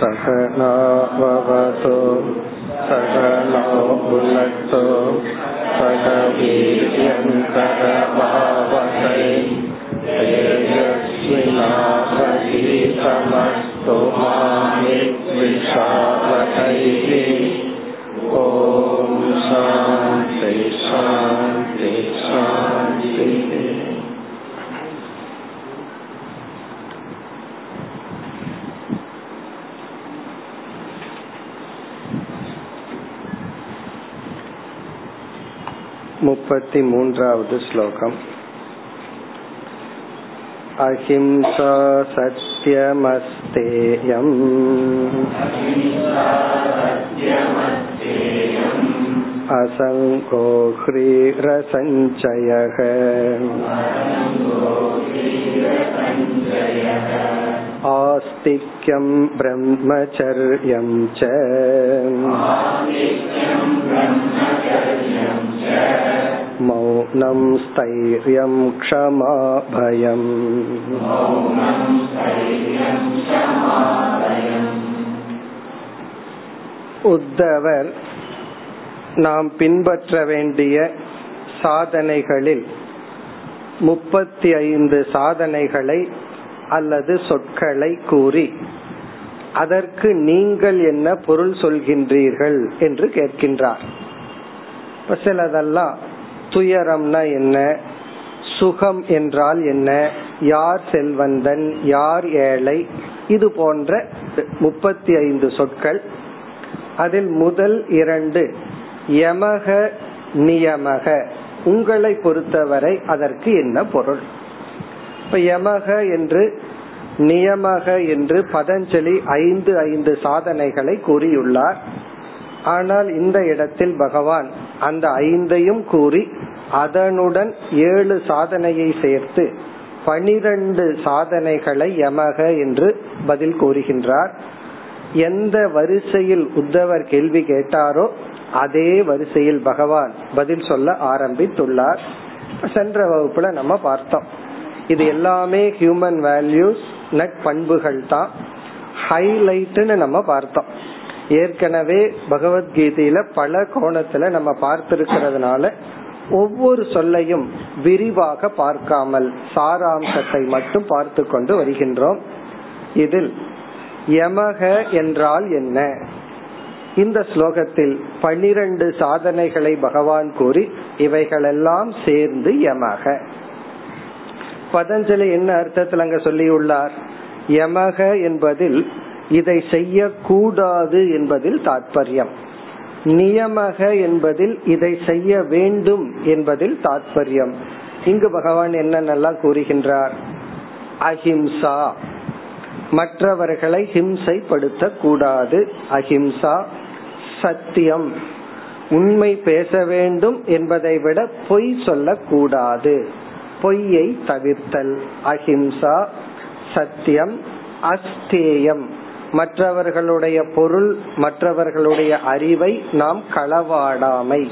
सहनाववतु सहनौ भुनक्तु सह वीर्यङ्करभावहै तेजस्विनावधीतमस्तु मा विद्विषावहैः ॐ शान्ति शान्ति शान्तिः मुपति मून्रावद् श्लोकम् अहिंसा सत्यमस्तेयम् असङ्गो ह्रीरसञ्चयः आस्तिक्यं ब्रह्मचर्यं च मौनं स्थैर्यं क्षमा भयम् உத்தவர் நாம் பின்பற்ற வேண்டிய சாதனைகளில் முப்பத்தி ஐந்து சாதனைகளை அல்லது சொற்களை கூறி அதற்கு நீங்கள் என்ன பொருள் சொல்கின்றீர்கள் என்று கேட்கின்றார் இப்ப சிலதெல்லாம் துயரம்னா என்ன? சுகம் என்றால் என்ன? யார் செல்வந்தன்? யார் ஏழை? இது போன்ற முப்பத்தி ஐந்து சொற்கள். அதில் முதல் இரண்டு யமக நியமக. உங்களை பொறுத்தவரை அதற்கு என்ன பொருள்? இப்ப யமக என்று நியமக என்று பதஞ்சலி ஐந்து ஐந்து சாதனைகளை கூறியுள்ளார். ஆனால் இந்த இடத்தில் பகவான் அந்த ஐந்தையும் கூறி அதனுடன் ஏழு சாதனையை சேர்த்து பனிரெண்டு சாதனைகளை யமக என்று பதில் கூறுகின்றார். எந்த வரிசையில் உத்தவர் கேள்வி கேட்டாரோ அதே வரிசையில் பகவான் பதில் சொல்ல ஆரம்பித்துள்ளார். சென்ற வகுப்புல நம்ம பார்த்தோம். இது எல்லாமே ஹியூமன் வேல்யூஸ் நட்பண்புகள் தான் ஹைலைட்னு நம்ம பார்த்தோம். ஏற்கனவே பகவத்கீதையில பல கோணத்துல நம்ம பார்த்திருக்கிறதுனால ஒவ்வொரு சொல்லையும் விரிவாக பார்க்காமல் சாராம்சத்தை மட்டும் பார்த்து கொண்டு வருகின்றோம். இதில் யமக என்றால் என்ன? இந்த ஸ்லோகத்தில் பனிரெண்டு சாதனைகளை பகவான் கூறி இவைகளெல்லாம் சேர்ந்து யமக. பதஞ்சலி என்ன அர்த்தத்தில் அங்க சொல்லியுள்ளார்? யமக என்பதில் இதை செய்யக்கூடாது என்பதில் தாற்பயம் நியமக என்பதில் இதை செய்ய வேண்டும் என்பதில் தாற்பயம் இங்கு பகவான் என்னென்னலாம் கூறுகின்றார்? அஹிம்சா. மற்றவர்களை ஹிம்சைப்படுத்த கூடாது அஹிம்சா சத்தியம். உண்மை பேச வேண்டும் என்பதை விட பொய் சொல்லக்கூடாது. பொய்யை தவிர்த்தல். அஹிம்சா சத்தியம் அஸ்தேயம். மற்றவர்களுடைய பொருள் மற்றவர்களுடைய அறிவை நாம் களவாடாமை.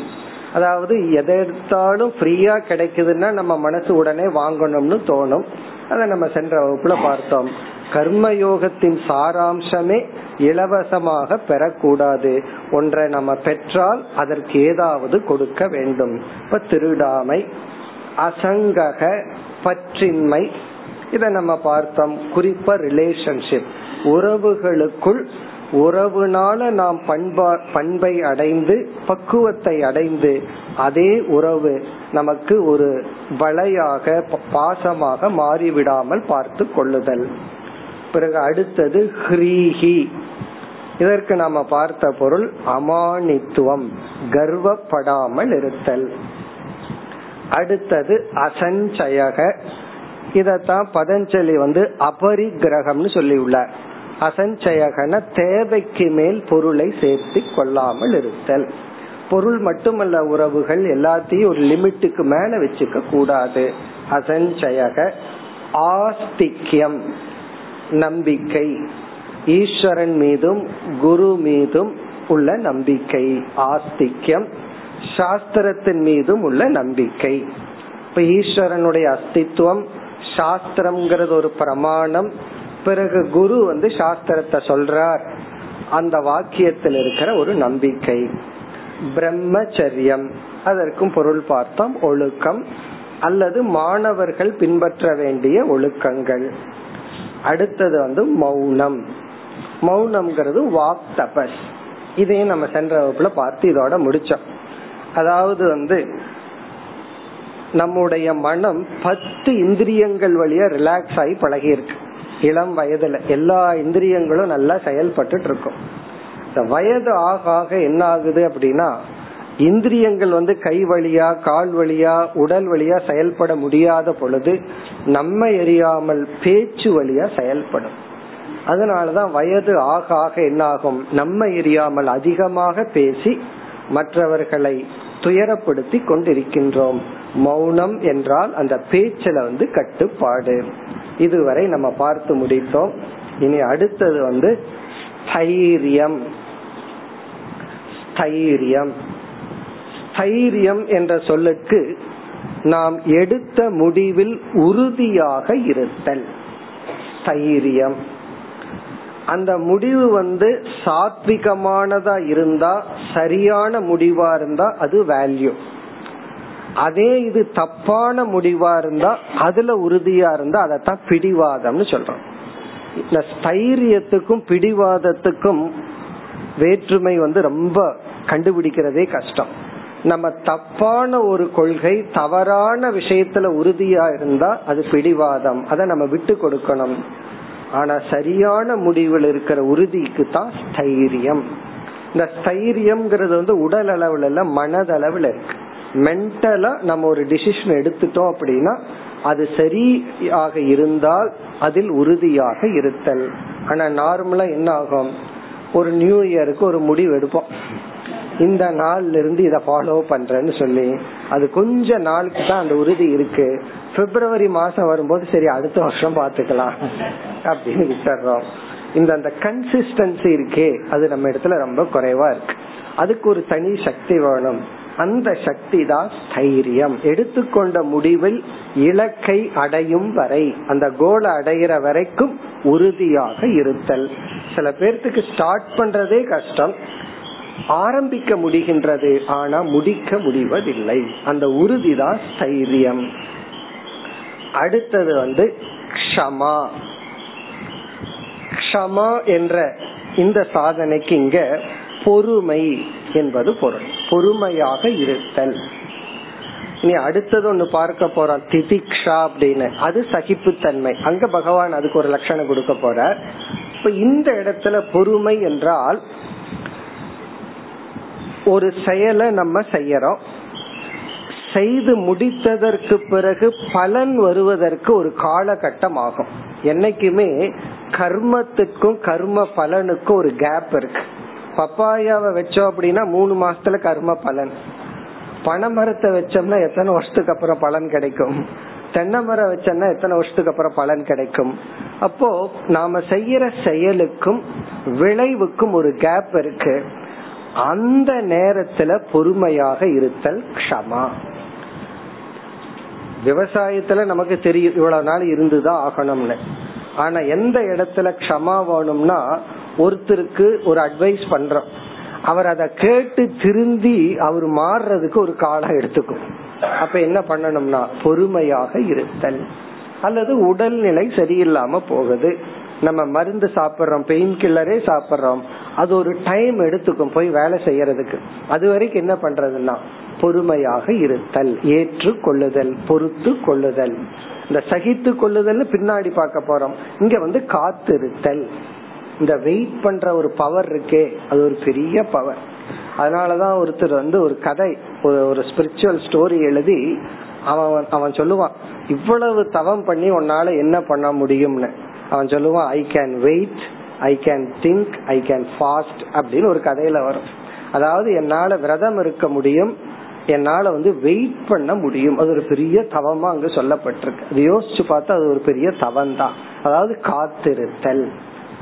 அதாவது எதெடுத்தாலும் ஃப்ரீயா கிடைக்குதுன்னா நம்ம மனசு உடனே வாங்கணும்னு தோணும். அதை நம்ம சென்ற வகுப்புல பார்த்தோம். கர்மயோகத்தின் சாராம்சமே இலவசமாக பெறக்கூடாது. ஒன்றை நம்ம பெற்றால் அதற்கு ஏதாவது கொடுக்க வேண்டும். இப்ப திருடாமை அசங்கக பற்றின்மை இதை நம்ம பார்த்தோம். குறிப்பா ரிலேஷன்ஷிப் உறவுகளுக்குள் உறவுனால நாம் பண்பா பண்பை அடைந்து பக்குவத்தை அடைந்து அதே உறவு நமக்கு ஒரு வளையாக பாசமாக மாறிவிடாமல் பார்த்து கொள்ளுதல். பிறகு அடுத்தது ஹ்ரீஹி. இதற்கு நாம பார்த்த பொருள் அமானித்துவம் கர்வப்படாமல் இருத்தல். அடுத்தது அசஞ்சயக. இதத்தான் பதஞ்சலி வந்து அபரிகிரகம்னு சொல்லி உள்ளார் அசஞ்சயகன தேவைக்கு மேல் பொருளை சேர்த்து கொள்ளாமல் இருத்தல். பொருள் மட்டுமல்ல உறவுகள் எல்லாத்தையும் ஒரு லிமிட்டுக்கு மேல வச்சுக்க கூடாது. அசஞ்சயக ஆஸ்திக்யம் நம்பிக்கை. ஈஸ்வரன் மீதும் குரு மீதும் உள்ள நம்பிக்கை. ஆஸ்திக்யம் சாஸ்திரத்தின் மீதும் உள்ள நம்பிக்கை. இப்ப ஈஸ்வரனுடைய அஸ்தித்வம் சாஸ்திரம்ங்கிறது ஒரு பிரமாணம். பிறகு குரு வந்து சாஸ்திரத்தை சொல்றார். அந்த வாக்கியத்தில் இருக்கிற ஒரு நம்பிக்கை. பிரம்மச்சரியம். அதற்கும் பொருள் பார்த்தோம் ஒழுக்கம். அல்லது மாணவர்கள் பின்பற்ற வேண்டிய ஒழுக்கங்கள். அடுத்தது வந்து மௌனம். மௌனம்ங்கிறது வாக் தபஸ். இதையும் நம்ம சென்ற வகுப்புல பார்த்து இதோட முடிச்சோம். அதாவது வந்து நம்முடைய மனம் பத்து இந்திரியங்கள் வழியா ரிலாக்ஸ் ஆகி பழகி இருக்கு இளம் வயதுல எல்லா இந்திரியங்களும் நல்லா செயல்பட்டு இருக்கும் இந்த வயது ஆக ஆக என்ன ஆகுது அப்படின்னா இந்திரியங்கள் வந்து கை வழியா கால் வழியா உடல் வழியா செயல்பட முடியாத பொழுது நம்ம எரியாமல் பேச்சு வழியா செயல்படும். அதனாலதான் வயது ஆக ஆக என்ன ஆகும் நம்ம எரியாமல் அதிகமாக பேசி மற்றவர்களை துயரப்படுத்தி கொண்டிருக்கின்றோம். மௌனம் என்றால் அந்த பேச்சில வந்து கட்டுப்பாடு. இதுவரை நம்ம பார்த்து முடித்தோம். இனி அடுத்தது வந்து தைரியம் தைரியம் தைரியம் என்ற சொல்லுக்கு நாம் எடுத்த முடிவில் உறுதியாக இருத்தல். தைரியம் அந்த முடிவு வந்து சாத்விகமானதா இருந்தா சரியான முடிவா இருந்தா அது வேல்யூ அதே இது தப்பான முடிவா இருந்தா அதுல உறுதியா இருந்தா அதைத்தான் பிடிவாதம்னு சொல்றோம். இந்த ஸ்தைரியத்துக்கும் பிடிவாதத்துக்கும் வேற்றுமை வந்து ரொம்ப கண்டுபிடிக்கிறதே கஷ்டம். நம்ம தப்பான ஒரு கொள்கை தவறான விஷயத்துல உறுதியா இருந்தா அது பிடிவாதம். அதை நம்ம விட்டு கொடுக்கணும். ஆனா சரியான முடிவில் இருக்கிற உறுதிக்கு தான் ஸ்தைரியம். இந்த ஸ்தைரியம்ங்கிறது வந்து உடல் அளவுல இல்ல மனதளவுல இருக்கு. மென்டலா நம்ம ஒரு டிசிஷன் எடுத்துட்டோம் அப்படின்னா அது சரியாக இருந்தால் அதில் உறுதியாக இருத்தல். ஆனா நார்மலா என்ன ஆகும்? ஒரு நியூ இயருக்கு ஒரு முடிவு எடுப்போம். இந்த நாள்ல இருந்து இத ஃபாலோ பண்றேன்னு சொல்லி அது கொஞ்ச நாளுக்கு தான் அந்த உறுதி இருக்கு. பிப்ரவரி மாசம் வரும்போது சரி அடுத்த வருஷம் பாத்துக்கலாம் அப்படின்னு விட்டுறோம். இந்த அந்த கன்சிஸ்டன்சி இருக்கே அது நம்ம இடத்துல ரொம்ப குறைவா இருக்கு. அதுக்கு ஒரு தனி சக்தி வேணும். அந்த சக்தி தான் தைரியம் எடுத்துக்கொண்ட முடிவில் இலக்கை அடையும் வரை அந்த கோலை அடைகிற வரைக்கும் உறுதியாக இருத்தல். சில பேர்த்துக்கு ஸ்டார்ட் பண்றதே கஷ்டம். ஆரம்பிக்க முடிகின்றது ஆனா முடிக்க முடிவதில்லை. அந்த உறுதிதான் தைரியம் அடுத்தது வந்து க்ஷமா. க்ஷமா என்ற இந்த சாதனைக்கு இங்க பொறுமை என்பது பொருள். பொறுமையாக இருத்தல். இனி அடுத்தது ஒண்ணு பார்க்க போறோம். திதிக்ஷா அப்படின்னு. அது சகிப்புத்தன்மை. அங்க பகவான் அதுக்கு ஒரு லட்சணம் கொடுக்க போற இப்ப இந்த இடத்துல பொறுமை என்றால் ஒரு செயலை நம்ம செய்யறோம். செய்து முடித்ததற்கு பிறகு பலன் வருவதற்கு ஒரு காலகட்டம் ஆகும். என்னைக்குமே கர்மத்துக்கும் கர்ம பலனுக்கும் ஒரு கேப் இருக்கு. பப்பாயாவை வச்சோம் அப்படின்னா மூணு மாசத்துல கர்ம பலன். பனைமரத்தை வச்சோம்னா எத்தனை வருஷத்துக்கு அப்புறம் பலன் கிடைக்கும்? தென்னை மரம் வச்சோம்னா எத்தனை வருஷத்துக்கு அப்புறம் பலன் கிடைக்கும்? அப்போ நாம செய்யற செயலுக்கும் விளைவுக்கும் ஒரு கேப் இருக்கு. அந்த நேரத்துல பொறுமையாக இருத்தல் க்ஷமா. விவசாயத்துல நமக்கு தெரியும் இவ்வளவு நாள் இருந்துதான் ஆகணும்னு. ஆனா எந்த இடத்துல க்ஷமா வேணும்னா ஒருத்தருக்கு ஒரு அட்வைஸ் பண்றோம். அவர் அதை கேட்டு திருந்தி அவர் மாறுறதுக்கு ஒரு காலம் எடுத்துக்கும். அப்ப என்ன பண்ணணும்னா பொறுமையாக இருத்தல். அல்லது உடல்நிலை சரியில்லாம போகுது. நம்ம மருந்து சாப்பிடுறோம் பெயின் கில்லரே சாப்பிடுறோம். அது ஒரு டைம் எடுத்துக்கும் போய் வேலை செய்யறதுக்கு. அது வரைக்கும் என்ன பண்றதுன்னா பொறுமையாக இருத்தல் ஏற்று கொள்ளுதல் பொறுத்து கொள்ளுதல். இந்த சகித்து கொள்ளுதல் பின்னாடி பார்க்க போறோம். இங்க வந்து காத்திருத்தல். இந்த வெயிட் பண்ற ஒரு பவர் இருக்கே அது ஒரு பெரிய பவர் அதனாலதான் ஒருத்தர் வந்து ஒரு கதை ஒரு ஸ்பிரிச்சுவல் ஸ்டோரி எழுதி அவன் அவன் சொல்லுவான் இவ்வளவு தவம் பண்ணி உன்னால என்ன பண்ண முடியும்னு. அவன் சொல்லுவான் I can wait I can think I can fast அப்படின்னு ஒரு கதையில வரும். அதாவது என்னால விரதம் இருக்க முடியும் என்னால வந்து வெயிட் பண்ண முடியும். அது ஒரு பெரிய தவமா அங்க சொல்லப்பட்டிருக்கு. அது யோசிச்சு பார்த்தா அது ஒரு பெரிய தவம் தான் அதாவது காத்திருத்தல்.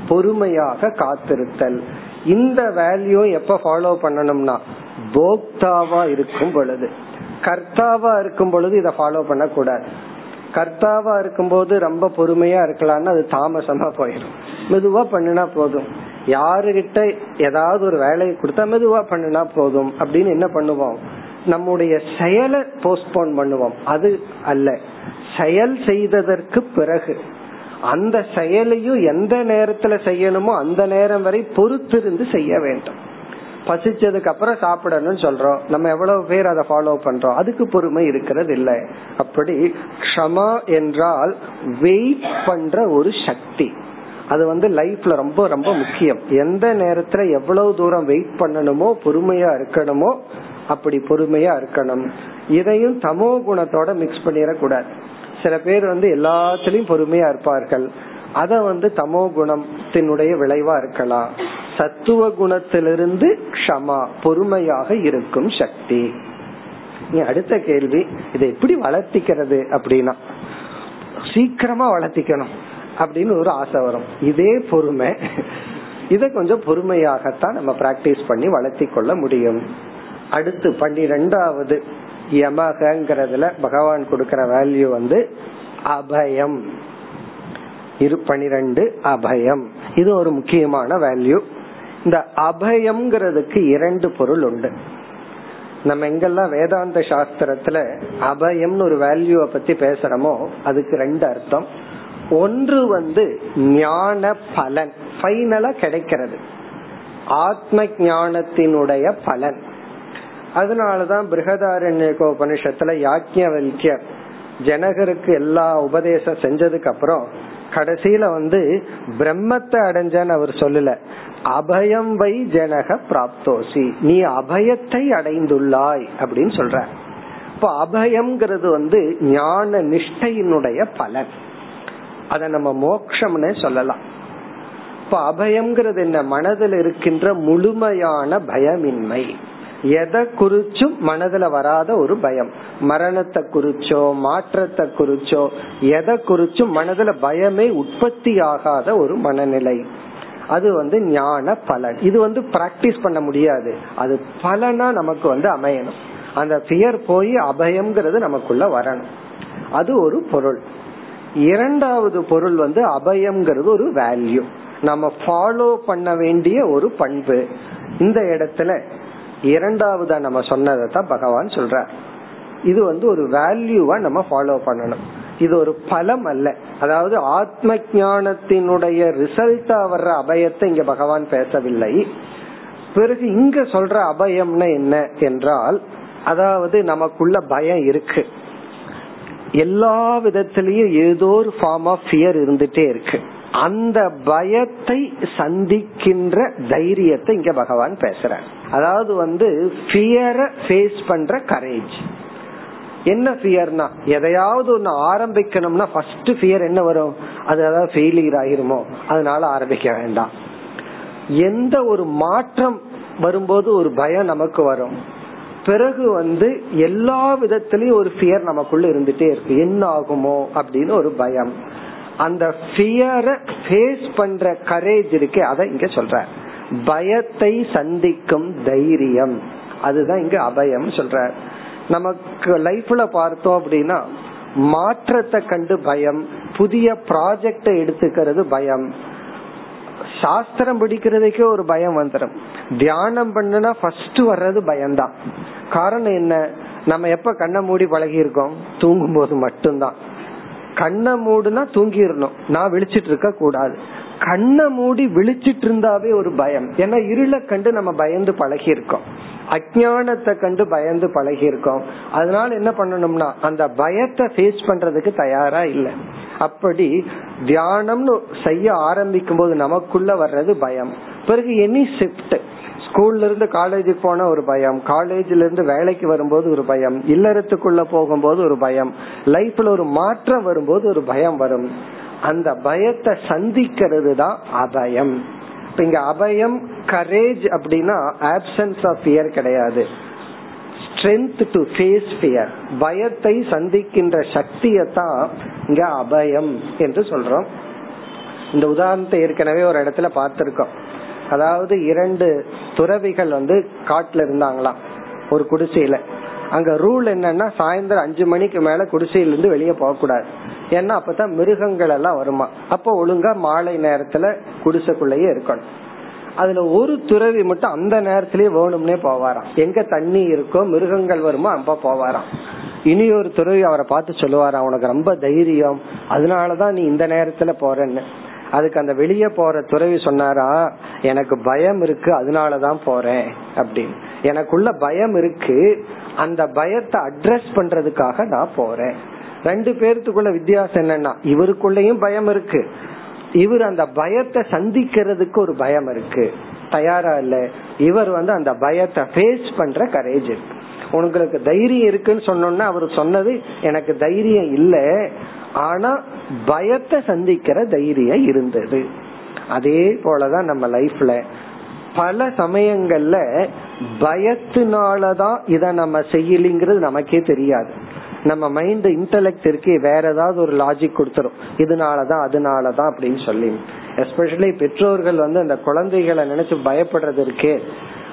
பொறுமையாக காத்திருத்தல். இந்த வேல்யூ எப்ப ஃபாலோ பண்ணணும்னா போக்தாவா இருக்கும் பொழுது. கர்த்தாவா இருக்கும் பொழுது இதை ஃபாலோ பண்ண கூடாது கர்த்தாவா இருக்கும்போது ரொம்ப பொறுமையா இருக்கலாம்னு அது தாமசமா போயிடும் மெதுவா பண்ணினா போதும். யாருகிட்ட ஏதாவது ஒரு வேலையை கொடுத்தா மெதுவா பண்ணினா போதும். அப்படின்னு என்ன பண்ணுவோம்? நம்முடைய செயலை போஸ்ட்போன் பண்ணுவோம். அது அல்ல. செயல் செய்ததற்கு பிறகு அந்த செயலையும் எந்த நேரத்துல செய்யணுமோ அந்த நேரம் வரை பொறுத்திருந்து செய்ய வேண்டும். பசிச்சதுக்கு அப்புறம் சாப்பிடணும்னு சொல்றோம். நம்ம எவ்வளவு பேர் அதை ஃபாலோ பண்றோம். அதுக்கு பொறுமை இருக்கிறது இல்லை. அப்படி க்ஷமா என்றால் வெயிட் பண்ற ஒரு சக்தி. அது வந்து லைஃப்ல ரொம்ப ரொம்ப முக்கியம். எந்த நேரத்துல எவ்வளவு தூரம் வெயிட் பண்ணணுமோ பொறுமையா இருக்கணுமோ அப்படி பொறுமையா இருக்கணும். இதையும் தமோ குணத்தோட மிக்ஸ் பண்ணிடக்கூடாது. சில பேர் வந்து எல்லாத்திலயும் பொறுமையா இருப்பார்கள். அத வந்து தமோ குணத்தினுடைய விளைவா இருக்கலாம். சத்துவ குணத்திலிருந்து க்ஷமா பொறுமையாக இருக்கும் சக்தி. நீ அடுத்த கேள்வி இதை எப்படி வளர்த்திக்கிறது அப்படின்னா சீக்கிரமா வளர்த்திக்கணும் அப்படின்னு ஒரு ஆசை வரும். இதே பொறுமை இதை கொஞ்சம் பொறுமையாகத்தான் நம்ம பிராக்டிஸ் பண்ணி வளர்த்தி கொள்ள முடியும். அடுத்து பன்னிரெண்டாவது யமகங்கிறதுல பகவான் கொடுக்கிற வேல்யூ வந்து அபயம். இரு பனிரெண்டு அபயம். இது ஒரு முக்கியமான வேல்யூ இந்த அபயம்ங்கிறதுக்கு இரண்டு பொருள் உண்டு. நம்ம எங்கெல்லாம் வேதாந்த சாஸ்திரத்துல அபயம்னு ஒரு வேல்யூவை பத்தி பேசுறோமோ அதுக்கு ரெண்டு அர்த்தம். ஒன்று வந்து ஞான பலன் ஃபைனலா கிடைக்கிறது. ஆத்ம ஞானத்தினுடைய பலன். அதனாலதான் பிருகதாரண்ய உபனிஷத்துல யாக்கியவல்யர் ஜனகருக்கு எல்லா உபதேசம் செஞ்சதுக்கு அப்புறம் கடைசியில வந்து பிரம்மத்தை அடைஞ்சன்னு அவர் சொல்லல. அபயம் வை ஜனக பிராப்தோசி. நீ அபயத்தை அடைந்துள்ளாய் அப்படின்னு சொல்ற. இப்போ அபயம்ங்கிறது வந்து ஞான நிஷ்டையினுடைய பலன். அத நம்ம மோக்ஷம்னு சொல்லலாம். இப்ப அபயம்ங்கிறது என்ன? மனதில் இருக்கின்ற முழுமையான பயமின்மை. எதை குறிச்சும் மனதுல வராத ஒரு பயம். மரணத்தை குறிச்சோ மாற்றத்தை குறிச்சோ எதை குறிச்சும் மனதுல பயமே உற்பத்தி ஆகாத ஒரு மனநிலை. அது வந்து ஞான பலன். இது வந்து பிராக்டிஸ் பண்ண முடியாது. அது பலனா நமக்கு வந்து அமையணும். அந்த பியர் போய் அபயம்ங்கிறது நமக்குள்ள வரணும். அது ஒரு பொருள். இரண்டாவது பொருள் வந்து அபயம்ங்கிறது ஒரு வேல்யூ நம்ம ஃபாலோ பண்ண வேண்டிய ஒரு பண்பு. இந்த இடத்துல இரண்டாவதா நம்ம சொன்னதை தான் பகவான் சொல்ற இது வந்து ஒரு வேல்யூவா நம்ம ஃபாலோ பண்ணணும். இது ஒரு பலம் அல்ல. அதாவது ஆத்ம ஞானத்தினுடைய ரிசல்ட்டா வர்ற அபயத்தை இங்க பகவான் பேசவில்லை. பிறகு இங்க சொல்ற அபயம்னா என்ன என்றால் அதாவது நமக்குள்ள பயம் இருக்கு. எல்லா விதத்திலயும் ஏதோ ஒரு ஃபார்ம் ஆஃப் ஃபியர் இருந்துட்டே இருக்கு. அந்த பயத்தை சந்திக்கின்ற தைரியத்தை இங்க பகவான் பேசுற அதாவது வந்து ஃபியரை ஃபேஸ் பண்ற கரேஜ் என்ன ஃபியர்னா எதையாவது ஒன்னு ஆரம்பிக்கணும்னா ஃபர்ஸ்ட் ஃபியர் என்ன வரும்? அது அதாவது ஃபெயிலியர் ஆகிருமோ அதனால ஆரம்பிக்க வேண்டாம். எந்த ஒரு மாற்றம் வரும்போது ஒரு பயம் நமக்கு வரும். பிறகு வந்து எல்லா விதத்திலயும் ஒரு ஃபியர் நமக்குள்ள இருந்துட்டே இருக்கு. என்ன ஆகுமோ? அப்படின்னு ஒரு பயம். அந்த ஃபியரை ஃபேஸ் பண்ற கரேஜ் இருக்கு அதை இங்க சொல்றேன். பயத்தை சந்திக்கும் தைரியம். அதுதான் இங்க அபயம் சொல்ற நமக்கு லைஃப்ல பார்த்தோம் அப்படின்னா மாற்றத்தை கண்டு பயம் புதிய ப்ராஜெக்ட எடுத்துக்கிறது பயம். சாஸ்திரம் பிடிக்கிறதுக்கே ஒரு பயம் வந்துடும் தியானம் பண்ணுனா ஃபர்ஸ்ட் வர்றது பயம்தான். காரணம் என்ன? நம்ம எப்ப கண்ணை மூடி பழகி இருக்கோம் தூங்கும் போது மட்டும்தான். கண்ணை மூடுனா தூங்கிடணும். நான் விழிச்சிட்டு இருக்க கூடாது கண்ணை மூடி விழிச்சிட்டு இருந்தாவே ஒரு பயம். ஏன்னா இருளை கண்டு நம்ம பயந்து பழகி இருக்கோம் அஜானத்தை கண்டு பயந்து பழகி இருக்கோம் அதனால என்ன பண்ணணும்னா அந்த பயத்தை ஃபேஸ் பண்றதுக்கு தயாரா இல்லை. அப்படி தியானம்னு செய்ய ஆரம்பிக்கும் போது நமக்குள்ள வர்றது பயம். பிறகு எனி ஷிப்ட் ஸ்கூல்ல இருந்து காலேஜுக்கு போன ஒரு பயம். காலேஜ்ல இருந்து வேலைக்கு வரும்போது ஒரு பயம். இல்லறத்துக்குள்ள போகும்போது ஒரு பயம். லைஃப்ல ஒரு மாற்றம் வரும்போது ஒரு பயம் வரும். அந்த பயத்தை சந்திக்கிறது தான் அபயம். இப்ப இங்க அபயம் கரேஜ் அப்படின்னா ஆப்சன்ஸ் ஆஃப் ஃபியர் கிடையாது. ஸ்ட்ரென்த் டு ஃபேஸ் ஃபியர் பயத்தை சந்திக்கின்ற சக்தியை தான் இங்க அபயம் என்று சொல்றோம். இந்த உதாரணத்தை ஏற்கனவே ஒரு இடத்துல பார்த்திருக்கோம். அதாவது இரண்டு துறவிகள் வந்து காட்டுல இருந்தாங்களாம். ஒரு குடிசையில. அங்க ரூல் என்னன்னா சாயந்தரம் அஞ்சு மணிக்கு மேல குடிசையில இருந்து வெளியே போக கூடாது ஏன்னா அப்பதான் மிருகங்கள் எல்லாம் வருமா. அப்ப ஒழுங்கா மாலை நேரத்துல குடிசைக்குள்ளேயே இருக்கணும். அதுல ஒரு துறவி மட்டும் அந்த நேரத்திலேயே வேணும்னே போவாராம். எங்க தண்ணி இருக்கோ மிருகங்கள் வருமோ அப்ப போவாராம். இனி ஒரு துறவி அவரை பார்த்து சொல்லுவாராம் உனக்கு ரொம்ப தைரியம். அதனாலதான் நீ இந்த நேரத்துல போறேன்னு. அதுக்கு அந்த வெளியே போற துறவி சொன்னாரா எனக்கு பயம் இருக்கு அதனாலதான் போறேன். அப்படின்னு. எனக்குள்ள பயம் இருக்கு அந்த பயத்தை அட்ரஸ் பண்றதுக்காக நான் போறேன். ரெண்டு பேர்த்துக்குள்ள வித்தியாசம் என்னன்னா இவருக்குள்ளயும் பயம் இருக்கு. இவர் அந்த பயத்தை சந்திக்கிறதுக்கு ஒரு பயம் இருக்கு. தயாரா இல்ல. இவர் வந்து அந்த பயத்தை ஃபேஸ் பண்ற கரேஜ் இருக்கு. உங்களுக்கு தைரியம் இருக்குன்னு சொன்னோம்னா அவர் சொன்னது எனக்கு தைரியம் இல்ல. ஆனா பயத்தை சந்திக்கிற தைரியம் இருந்தது. அதே போலதான் நம்ம லைஃப்ல பல சமயங்கள்ல பயத்தினாலதான் இத நம்ம செய்யலிங்கிறது நமக்கே தெரியாது. நம்ம மைண்ட் இன்டலெக்ட் இருக்கு வேற ஏதாவது ஒரு லாஜிக் கொடுத்துரும். இதனாலதான் அதனாலதான் அப்படின்னு சொல்லி. எஸ்பெஷலி பெற்றோர்கள் வந்து அந்த குழந்தைகளை நினைச்சு பயப்படுறது இருக்கே.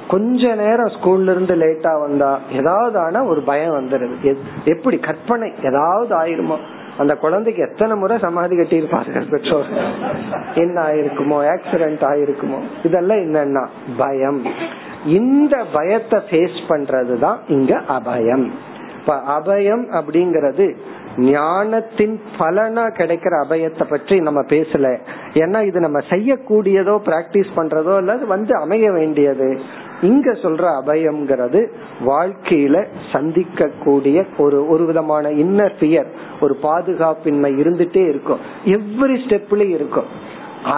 கொஞ்ச நேரம் ஸ்கூல்ல இருந்து லேட்டா வந்தா ஏதாவது ஆனா ஒரு பயம் வந்துருது. எப்படி கற்பனை ஏதாவது ஆயிருமோ? அந்த குழந்தைக்கு எத்தனை முறை சமாதி கட்டியிருப்பார்கள் பெற்றோர்? என்ன ஆயிருக்குமோ? ஆக்சிடென்ட் ஆயிருக்குமோ? இதெல்லாம் என்னன்னா பயம். இந்த பயத்தை ஃபேஸ் பண்றதுதான் இங்க அபயம். இப்ப அபயம் அப்படிங்கறது ஞானத்தின் பலனா கிடைக்கிற அபயத்தை பற்றி நம்ம பேசல. ஏன்னா இது நம்ம செய்யக்கூடியதோ பிராக்டிஸ் பண்றதோ அல்லது வந்து அமைய வேண்டியது. இங்க சொல்ற அபயம்ங்கிறது வாழ்க்கையில சந்திக்க கூடிய ஒரு ஒரு விதமான இன்னர் பியர் ஒரு பாதுகாப்பின்மை இருந்துட்டே இருக்கும். எவ்ரி ஸ்டெப்லயும் இருக்கும்.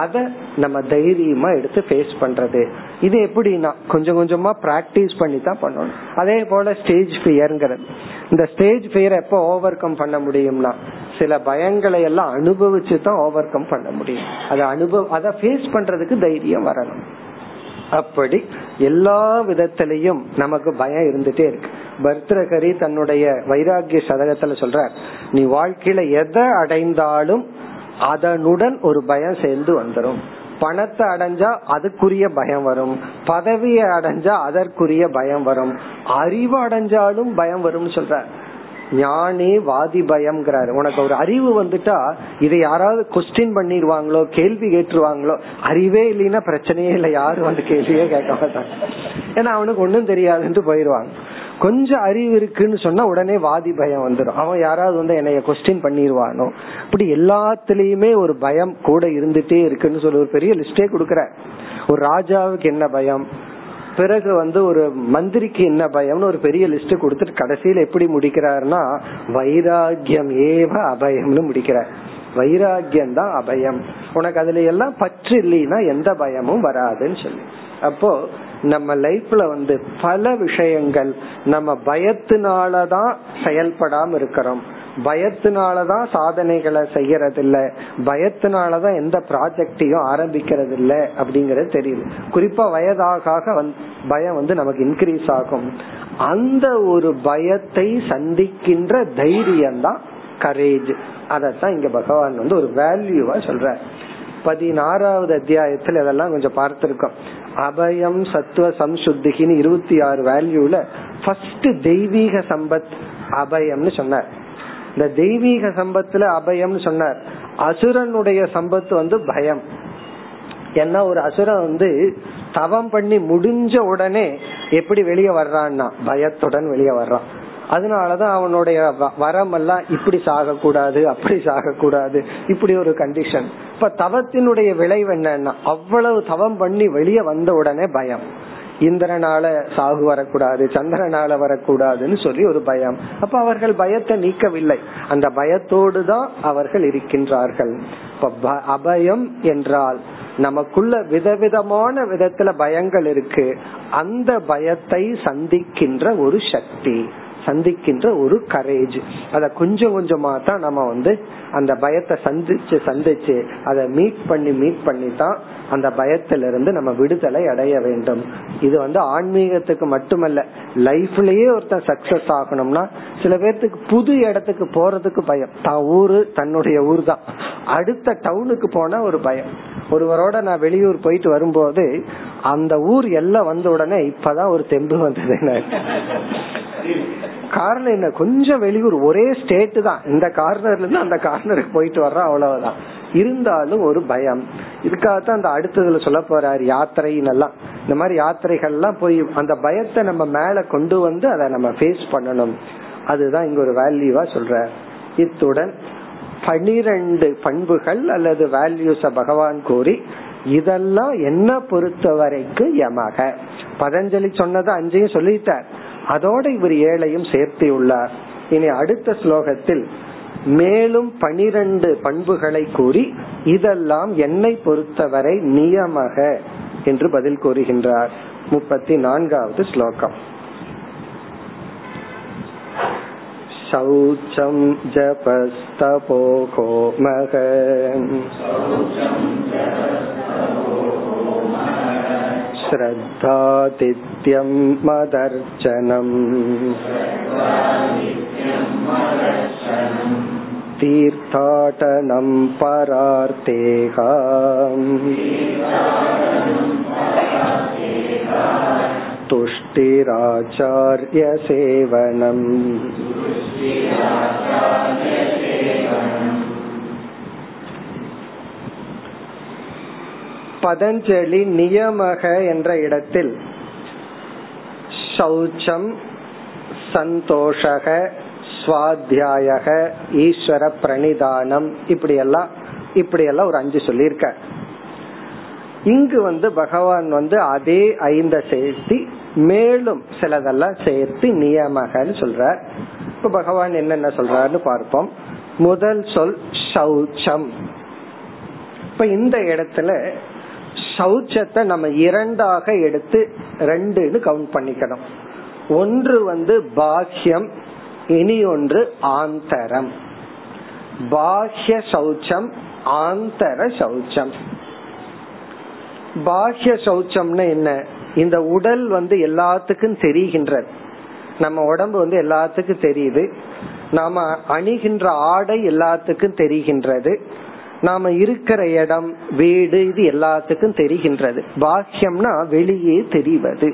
அத நம்ம தைரியமா எடுத்து ஃபேஸ் பண்றது. இது எப்படின்னா கொஞ்சம் கொஞ்சமா பிராக்டிஸ் பண்ணி தான் பண்ணணும். அதே போல ஸ்டேஜ் ஃபியர்ங்கிறது இந்த ஸ்டேஜ் ஃபியர் எப்போ ஓவர் கம் பண்ண முடியும்னா சில பயங்களை எல்லாம் அனுபவிச்சு தான் ஓவர் கம் பண்ண முடியும். அதை அனுபவ அதை ஃபேஸ் பண்றதுக்கு தைரியம் வரணும். அப்படி எல்லா விதத்திலையும் நமக்கு பயம் இருந்துட்டே இருக்கு. பர்தகரி தன்னுடைய வைராகிய சதகத்துல சொல்ற நீ வாழ்க்கையில எதை அடைந்தாலும் அதனுடன் ஒரு பயம் சேர்ந்து வந்துடும் பணத்தை அடைஞ்சா அதுக்குரிய பயம் வரும். பதவியை அடைஞ்சா அதற்குரிய பயம் வரும். அறிவு அடைஞ்சாலும் பயம் வரும் சொல்ற ஞானி வாதி பயம்ங்கிறாரு உனக்கு ஒரு அறிவு வந்துட்டா இதை யாராவது கொஸ்டின் பண்ணிடுவாங்களோ கேள்வி கேட்டுருவாங்களோ அறிவே இல்லைன்னா பிரச்சனையே இல்லை. யாரும் வந்து கேள்வியே கேட்க மாட்டாங்க ஏன்னா அவனுக்கு ஒன்னும் தெரியாதுன்ட்டு போயிருவாங்க கொஞ்சம் அறிவு இருக்குன்னு சொன்னா உடனே வாதி பயம் வந்துடும் அவன் யாராவது வந்து என்னைய கொஸ்டின் பண்ணிடுவானோ. இப்படி எல்லாத்துலயுமே ஒரு பயம் கூட இருந்துட்டே இருக்குன்னு சொல்லி ஒரு பெரிய லிஸ்டே கொடுக்கற ஒரு ராஜாவுக்கு என்ன பயம்? பிறகு வந்து ஒரு மந்திரிக்கு என்ன பயம்னு ஒரு பெரிய லிஸ்ட் கொடுத்துட்டு கடைசியில எப்படி முடிக்கிறாருன்னா வைராகியம் ஏவ அபயம்னு முடிக்கிறார். வைராகியம் தான் அபயம். உனக்கு அதுல எல்லாம் பற்று இல்லைன்னா எந்த பயமும் வராதுன்னு சொல்லி. அப்போ நம்ம லைஃப்ல வந்து பல விஷயங்கள் நம்ம பயத்தினாலதான் செயல்படாம இருக்கிறோம். பயத்தினாலதான் சாதனைகளை செய்யறது இல்ல பயத்தினாலதான் எந்த ப்ராஜெக்டையும் ஆரம்பிக்கிறது இல்ல அப்படிங்கறது தெரியுது. குறிப்பா வயதாக பயம் வந்து நமக்கு இன்க்ரீஸ் ஆகும். அந்த ஒரு பயத்தை சந்திக்கின்ற தைரியம் தான் கரேஜ் அதத்தான் இங்க பகவான் வந்து ஒரு வேல்யூவா சொல்ற பதினாறாவது அத்தியாயத்துல இதெல்லாம் கொஞ்சம் பார்த்திருக்கோம். அபயம் சத்துவ சம்சுத்திகின்னு இருபத்தி ஆறு வேல்யூல ஃபர்ஸ்ட் தெய்வீக சம்பத் அபயம்னு சொன்னார். இந்த தெய்வீக சம்பத்துல அபயம்னு சொன்னார். அசுரனுடைய சம்பத்து வந்து பயம். ஏன்னா ஒரு அசுரன் வந்து தவம் பண்ணி முடிஞ்ச உடனே எப்படி வெளியே வர்றான்னா பயத்துடன் வெளியே வர்றான். அதனாலதான் அவனுடைய வரம் எல்லாம் இப்படி சாக கூடாது அப்படி சாக கூடாது இப்படி ஒரு கண்டிஷன் இப்ப தவத்தினுடைய விளைவு என்னன்னா அவ்வளவு தவம் பண்ணி வெளியே வந்த உடனே பயம். இந்திரனால சாகு வரக்கூடாது சந்திரனால வரக்கூடாதுன்னு சொல்லி ஒரு பயம். அப்ப அவர்கள் பயத்தை நீக்கவில்லை. அந்த பயத்தோடு தான் அவர்கள் இருக்கின்றார்கள். இப்ப அபயம் என்றால் நமக்குள்ள விதவிதமான விதத்துல பயங்கள் இருக்கு. அந்த பயத்தை சந்திக்கின்ற ஒரு சக்தி. சந்திக்கின்ற ஒரு கரேஜ் அத கொஞ்சம் கொஞ்சமா தான் நம்ம வந்து அந்த பயத்தை சந்திச்சு சந்திச்சு அதை மீட் பண்ணி மீட் பண்ணி தான் அந்த பயத்திலிருந்து நம்ம விடுதலை அடைய வேண்டும். இது வந்து ஆன்மீகத்துக்கு மட்டுமல்ல லைஃப்லயே ஒருத்தன் சக்சஸ் ஆகணும்னா சில பேர்த்துக்கு புது இடத்துக்கு போறதுக்கு பயம். தான் ஊரு தன்னுடைய ஊர் தான் அடுத்த டவுனுக்கு போனா ஒரு பயம். ஒருவரோட நான் வெளியூர் போயிட்டு வரும்போது அந்த ஊர் எல்லாம் வந்த உடனே இப்பதான் ஒரு தெம்பு வந்தது காரணம் என்ன கொஞ்சம் வெளியூர் ஒரே ஸ்டேட் தான். இந்த கார்னர்ல இருந்து அந்த கார்னருக்கு போயிட்டு வர்றோம் அவ்வளவுதான். இருந்தாலும் ஒரு பயம். இதுக்காகத்தான் அந்த அடுத்ததுல சொல்ல போறாரு யாத்திரைன்னு எல்லாம். இந்த மாதிரி யாத்திரைகள்லாம் போய் அந்த பயத்தை நம்ம மேல கொண்டு வந்து அதை நம்ம ஃபேஸ் பண்ணணும். அதுதான் இங்க ஒரு வேல்யூவா சொல்ற. இத்துடன் பனிரெண்டு பண்புகள் அல்லது வேல்யூஸ பகவான் கூறி இதெல்லாம் என்ன பொறுத்த வரைக்கும் யமக. பதஞ்சலி சொன்னது அஞ்சையும் சொல்லிட்டார். அதோட இவர் ஏழையும் சேர்த்து உள்ளார் இனி அடுத்த ஸ்லோகத்தில் மேலும் பனிரெண்டு பண்புகளை கூறி இதெல்லாம் என்னை பொறுத்தவரை நியமக என்று பதில் கூறுகின்றார் முப்பத்தி நான்காவது ஸ்லோகம் शौचं जपस्तपो होमः श्रद्धातिथ्यं मदर्चनम् तीर्थाटनं परार्तेः तुष्टिराचार्यसेवनम् பதஞ்சலி நியமக என்ற இடத்தில். சௌச்சம் சந்தோஷக சுவாத்தியாயக ஈஸ்வர பிரணிதானம் இப்படி எல்லாம் இப்படி எல்லாம் ஒரு அஞ்சு சொல்லியிருக்க இங்கு வந்து பகவான் வந்து அதே ஐந்த சேர்த்தி மேலும் சிலதெல்லாம் சேர்த்து நியமகன்னு சொல்றார். இப்ப பகவான் என்னென்ன சொல்றாருன்னு பார்ப்போம். முதல் சொல் சௌச்சம். இப்ப இந்த இடத்துல சௌச்சத்தை நம்ம இரண்டாக எடுத்து ரெண்டுன்னு கவுண்ட் பண்ணிக்கணும். ஒன்று வந்து பாஹ்யம் இனி ஒன்று ஆந்தரம். பாஹ்ய சௌச்சம் ஆந்தர சௌச்சம். பாஹ்ய சௌச்சம்னு என்ன? இந்த உடல் வந்து எல்லாத்துக்கும் தெரிகின்றது. நம்ம உடம்பு வந்து எல்லாத்துக்கும் தெரியுது. நாம அணிகின்ற ஆடை எல்லாத்துக்கும் தெரிகின்றது. நாம இருக்கிற இடம் வீடு இது எல்லாத்துக்கும் தெரிகின்றது. பாக்கியம்னா வெளியே தெரிவது.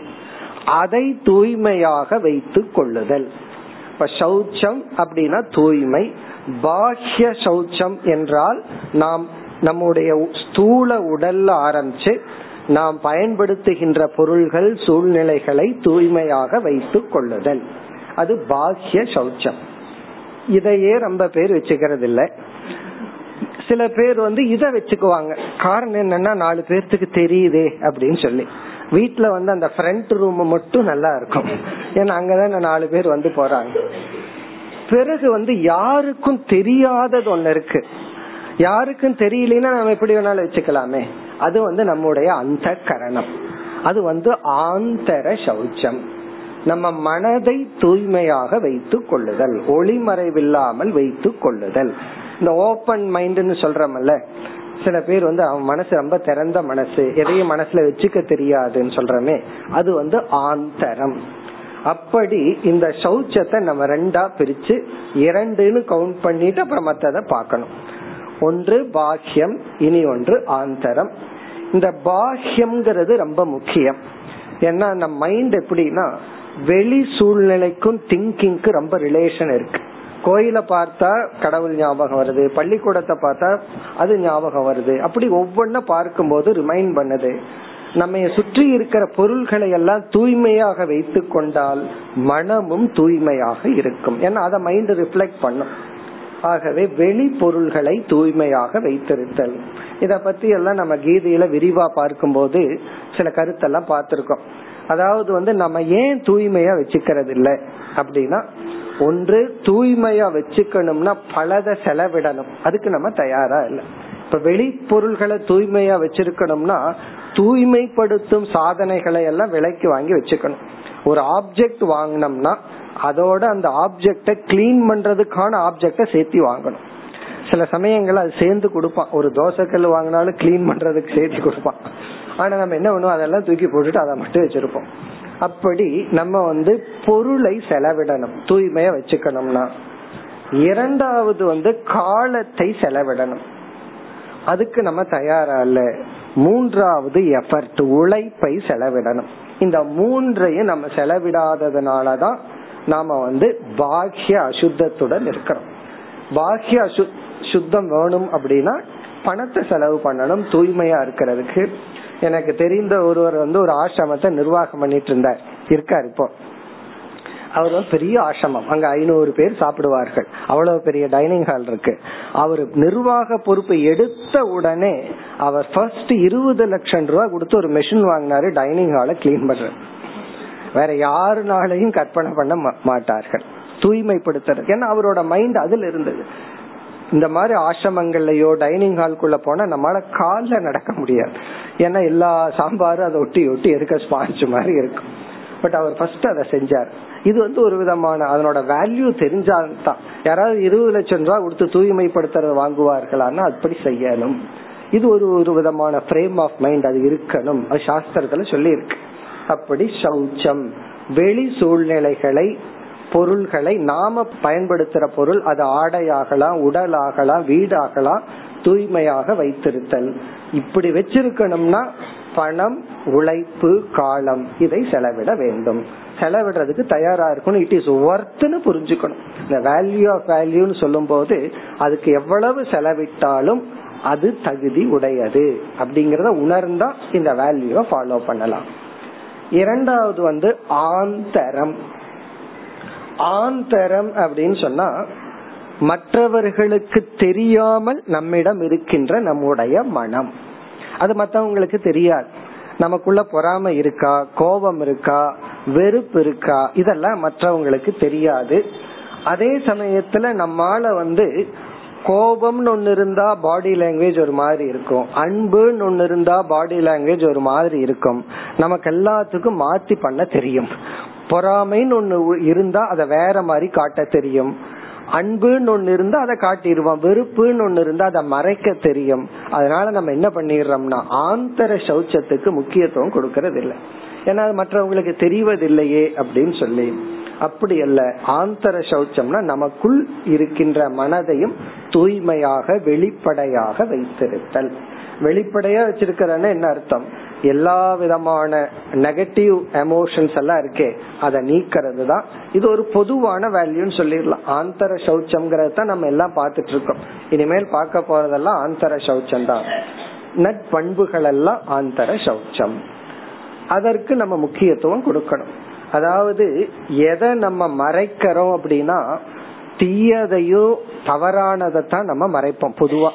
அதை தூய்மையாக வைத்து கொள்ளுதல். இப்ப சௌச்சம் அப்படின்னா தூய்மை. பாஹ்ய சௌச்சம் என்றால் நாம் நம்முடைய ஸ்தூல உடல்ல ஆரம்பிச்சு நாம் பயன்படுத்துகின்ற பொருள்கள் சூழ்நிலைகளை தூய்மையாக வைத்துக் கொள்ளுதல். அது பாஹ்ய சௌச்சம். இதையே ரொம்ப பேர் வச்சுக்கிறது இல்லை சில பேர் வந்து இத வச்சுக்குவாங்க. காரணம் என்னன்னா நாலு பேர்த்துக்கு தெரியுதே அப்படின்னு சொல்லி. வீட்டுல வந்து அந்த ஃப்ரண்ட் ரூம் மட்டும் நல்லா இருக்கும். ஏன்னா அங்கதான் நாலு பேர் வந்து போறாங்க. பிறகு வந்து யாருக்கும் தெரியாதது ஒண்ணு இருக்கு. யாருக்கும் தெரியலன்னா நம்ம எப்படி வேணாலும் வச்சுக்கலாமே. அது வந்து நம்முடைய அந்த கரணம் அது வந்து ஆந்தர சௌச்சம். நம்ம மனதை தூய்மையாக வைத்துக் கொள்ளுதல் ஒளிமறைவில்லாமல் வைத்துக் கொள்ளுதல். இந்த ஓபன் மைண்ட்னு சொல்றமல்ல சில பேர் வந்து அவன் மனசு ரொம்ப திறந்த மனசு எதையும் மனசுல வச்சுக்க தெரியாதுன்னு சொல்றமே அது வந்து ஆந்தரம். அப்படி இந்த சௌச்சத்தை நம்ம ரெண்டா பிரிச்சு இரண்டுன்னு கவுண்ட் பண்ணிட்டு அப்புறம் மத்ததை பார்க்கணும். ஒன்று பாஹ்யம் இனி ஒன்று ஆந்தரம். இந்த பாஹ்யம்ங்கிறது ரொம்ப முக்கியம். ஏன்னா நம்ம மைண்ட் எப்படின்னா வெளி சூழ்நிலைக்கும் திங்கிங்க்கு ரொம்ப ரிலேஷன் இருக்கு. கோயில பார்த்தா கடவுள் ஞாபகம் வருது பள்ளிக்கூடத்தை பார்த்தா அது ஞாபகம் வருது. அப்படி ஒவ்வொன்ன பார்க்கும்போது ரிமைண்ட் பண்ணுது. நம்ம சுற்றி இருக்கிற பொருள்களை எல்லாம் தூய்மையாக வைத்து கொண்டால் மனமும் தூய்மையாக இருக்கும். ஏன்னா அதை மைண்ட் ரிஃப்ளெக்ட் பண்ணும். ஆகவே வெளி பொருள்களை தூய்மையாக வைத்திருத்தல். இத பத்தி எல்லாம் நம்ம கீதையில விரிவா பார்க்கும்போது சில கருத்தெல்லாம் பார்த்திருக்கோம். அதாவது வந்து நம்ம ஏன் தூய்மையா வச்சுக்கிறது இல்ல அப்படின்னா ஒன்று தூய்மையா வச்சுக்கணும்னா பலத செலவிடணும். அதுக்கு நம்ம தயாரா இல்லை. இப்ப வெளிப்பொருள்களை தூய்மையா வச்சிருக்கணும்னா தூய்மைப்படுத்தும் சாதனைகளை எல்லாம் விலைக்கு வாங்கி வச்சுக்கணும். ஒரு ஆப்ஜெக்ட் வாங்கினோம்னா அதோட அந்த ஆப்ஜெக்ட கிளீன் பண்றதுக்கான ஆப்ஜெக்ட சேர்த்து வாங்கணும். சில சமயங்கள் அது சேர்ந்து கொடுப்பான். ஒரு தோசைக்கல் வாங்கினாலும் கிளீன் பண்றதுக்கு சேர்த்து கொடுப்பான். ஆனா நம்ம என்ன பண்ணுவோம்? அதெல்லாம் தூக்கி போட்டுட்டு அதை மட்டும் வச்சிருப்போம். அப்படி நம்ம வந்து பொருளை செலவிடணும். தூய்மையா வச்சுக்கணும்னா. இரண்டாவது வந்து காலத்தை செலவிடணும். அதுக்கு நம்ம தயாரா இல்ல. மூன்றாவது எஃபர்ட் உழைப்பை செலவிடணும். இந்த மூன்றையும் நம்ம செலவிடாததுனாலதான் நாம வந்து பாஹ்ய அசுத்தத்துடன் இருக்கிறோம். பாஹ்ய அசு சுத்தம் வேணும் அப்படின்னா பணத்தை செலவு பண்ணணும் தூய்மையா இருக்கிறதுக்கு. எனக்கு தெரிந்த ஒருவர் வந்து ஒரு ஆசிரமத்தை நிர்வாகம் பண்ணிட்டு இருந்தார். இருக்கார் இப்போ. அவர் வந்து பெரிய ஆசிரமம். அங்க ஐநூறு பேர் சாப்பிடுவார்கள். அவ்வளவு பெரிய டைனிங் ஹால் இருக்கு. அவர் நிர்வாக பொறுப்பை எடுத்த உடனே அவர் ஃபர்ஸ்ட் இருபது லட்சம் ரூபாய் கொடுத்து ஒரு மெஷின் வாங்கினாரு டைனிங் ஹாலை கிளீன் பண்ற வேற யாருனாலையும் கற்பனை பண்ண மாட்டார்கள். தூய்மைப்படுத்துறது. ஏன்னா அவரோட மைண்ட் அதுல இருந்தது. இந்த மாதிரி ஆசிரமங்கள்லயோ டைனிங் ஹால்குள்ள போனா நம்மளால காலில் நடக்க முடியாது. ஏன்னா எல்லா சாம்பாரும் அதை ஒட்டி ஒட்டி இருக்க ஸ்பாஞ்ச் மாதிரி இருக்கும். பட் அவர் ஃபர்ஸ்ட் அதை செஞ்சார். இது வந்து ஒரு விதமான அதனோட வேல்யூ தெரிஞ்சால்தான் யாராவது இருபது லட்சம் ரூபாய் கொடுத்து தூய்மைப்படுத்துறத வாங்குவார்களான்னா அப்படி செய்யணும். இது ஒரு ஒரு விதமான ஃப்ரேம் ஆஃப் மைண்ட் அது இருக்கணும். அது சாஸ்திரத்துல சொல்லி இருக்கு அப்படி சௌச்சம். வெளி சூழ்நிலைகளை பொருள்களை நாம பயன்படுத்துற பொருள் அது ஆடையாகலாம் உடலாகலாம் வீடாகலாம் தூய்மையாக வைத்திருத்தல். இப்படி வச்சிருக்கணும்னா பணம் உழைப்பு காலம் இதை செலவிட வேண்டும். செலவிடுறதுக்கு தயாரா இருக்கணும். இட் இஸ் ஒர்த்னு புரிஞ்சுக்கணும். இந்த வேல்யூ ஆஃப் வேல்யூன்னு சொல்லும் போது அதுக்கு எவ்வளவு செலவிட்டாலும் அது தகுதி உடையது அப்படிங்கறத உணர்ந்தா இந்த வேல்யூவை ஃபாலோ பண்ணலாம். இரண்டாவது வந்து ஆந்தரம். ஆந்தரம் அப்படின்னு சொன்னா மற்றவர்களுக்கு தெரியாமல் நம்மிடம் இருக்கின்ற நம்முடைய மனம். அது மற்றவங்களுக்கு தெரியாது. நமக்குள்ள பொறாமை இருக்கா கோபம் இருக்கா வெறுப்பு இருக்கா இதெல்லாம் மற்றவங்களுக்கு தெரியாது. அதே சமயத்துல நம்மால வந்து கோபம்னு ஒன்னு இருந்தா பாடி லாங்குவேஜ் ஒரு மாதிரி இருக்கும். அன்புன்னு ஒன்னு இருந்தா பாடி லாங்குவேஜ் ஒரு மாதிரி இருக்கும். நமக்கு எல்லாத்துக்கும் மாத்தி பண்ண தெரியும். பொறாமைன்னு ஒண்ணு இருந்தா அதை வேற மாதிரி காட்ட தெரியும். அன்புன்னு ஒண்ணு இருந்தா அதை காட்டிடுவோம். வெறுப்புன்னு ஒண்ணு இருந்தா அதை மறைக்க தெரியும். அதனால நம்ம என்ன பண்ணிடுறோம்னா ஆந்தர சௌச்சத்துக்கு முக்கியத்துவம் கொடுக்கறது இல்லை ஏன்னா அது மற்றவங்களுக்கு தெரிவதில்லையே அப்படின்னு சொல்லி. அப்படி அல்ல ஆந்தர சௌச்சம்னா நமக்குள் இருக்கின்ற மனதையும் தூய்மையாக வெளிப்படையாக வைத்திருத்தல். வெளிப்படையா வச்சிருக்கிறேன்னு என்ன அர்த்தம்? எல்லா விதமான நெகட்டிவ் எமோஷன்ஸ் எல்லாம் இருக்கே அதை நீக்கிறது தான் இது ஒரு பொதுவான வேல்யூன்னு சொல்லிடலாம். ஆந்தர சௌச்சம்ங்கிறது தான் நம்ம எல்லாம் பார்த்துட்டு இருக்கோம். இனிமேல் பார்க்க போறதெல்லாம் ஆந்தர சௌச்சம் தான். நட்பண்புகள் எல்லாம் ஆந்தர சௌச்சம். அதற்கு நம்ம முக்கியத்துவம் கொடுக்கணும். அதாவது எதை நம்ம மறைக்கிறோம் அப்படின்னா தீயதையோ தவறானதை தான் நம்ம மறைப்போம் பொதுவா.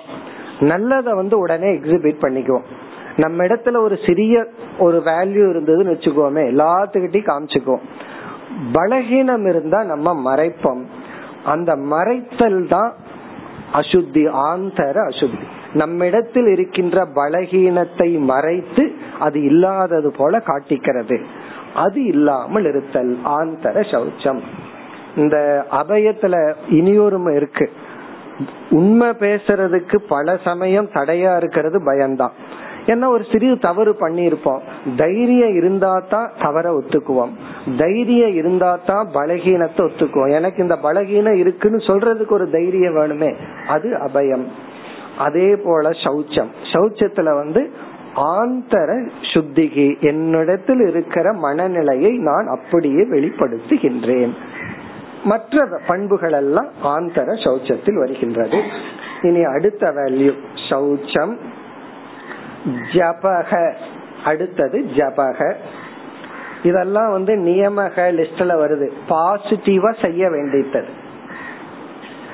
நல்லதை வந்து உடனே எக்ஸிபிட் பண்ணிக்குவோம். நம்ம இடத்துல ஒரு சிறிய ஒரு வேல்யூ இருந்ததுன்னு வச்சுக்கோமே எல்லாத்துக்கிட்டையும் காமிச்சுக்குவோம். பலகீனம் இருந்தா நம்ம மறைப்போம். அந்த மறைத்தல் தான் அசுத்தி ஆந்தர அசுத்தி. நம்மிடத்தில் இருக்கின்ற பலகீனத்தை மறைத்து அது இல்லாதது போல காட்டிக்கிறது. அது இல்லாமல் இருத்தல் ஆந்தர சௌச்சம். இந்த அபயத்துல இனியொருமை இருக்கு. உண்மை பேசுறதுக்கு பல சமயம் தடையா இருக்கிறது பயம்தான். ஏன்னா ஒரு சிறிய தவறு பண்ணியிருப்போம். தைரியம் இருந்தா தான் தவற ஒத்துக்குவோம். தைரியம் இருந்தா தான் பலகீனத்தை ஒத்துக்குவோம். எனக்கு இந்த பலகீனம் இருக்குன்னு சொல்றதுக்கு ஒரு தைரியம் வேணுமே. அது அபயம். அதே போல சௌச்சம். சௌச்சத்துல வந்து ஆந்தர சுத்திகி. என்னிடத்தில் இருக்கிற மனநிலையை நான் அப்படியே வெளிப்படுத்துகின்றேன். மற்ற பண்புகள் எல்லாம் ஆந்தர சௌச்சத்தில் வருகின்றது. இனி அடுத்த வேல்யூ சௌச்சம். ஜபக. அடுத்தது ஜபக. இதெல்லாம் வந்து நியமக லிஸ்ட்ல வருது. பாசிட்டிவா செய்ய வேண்டியது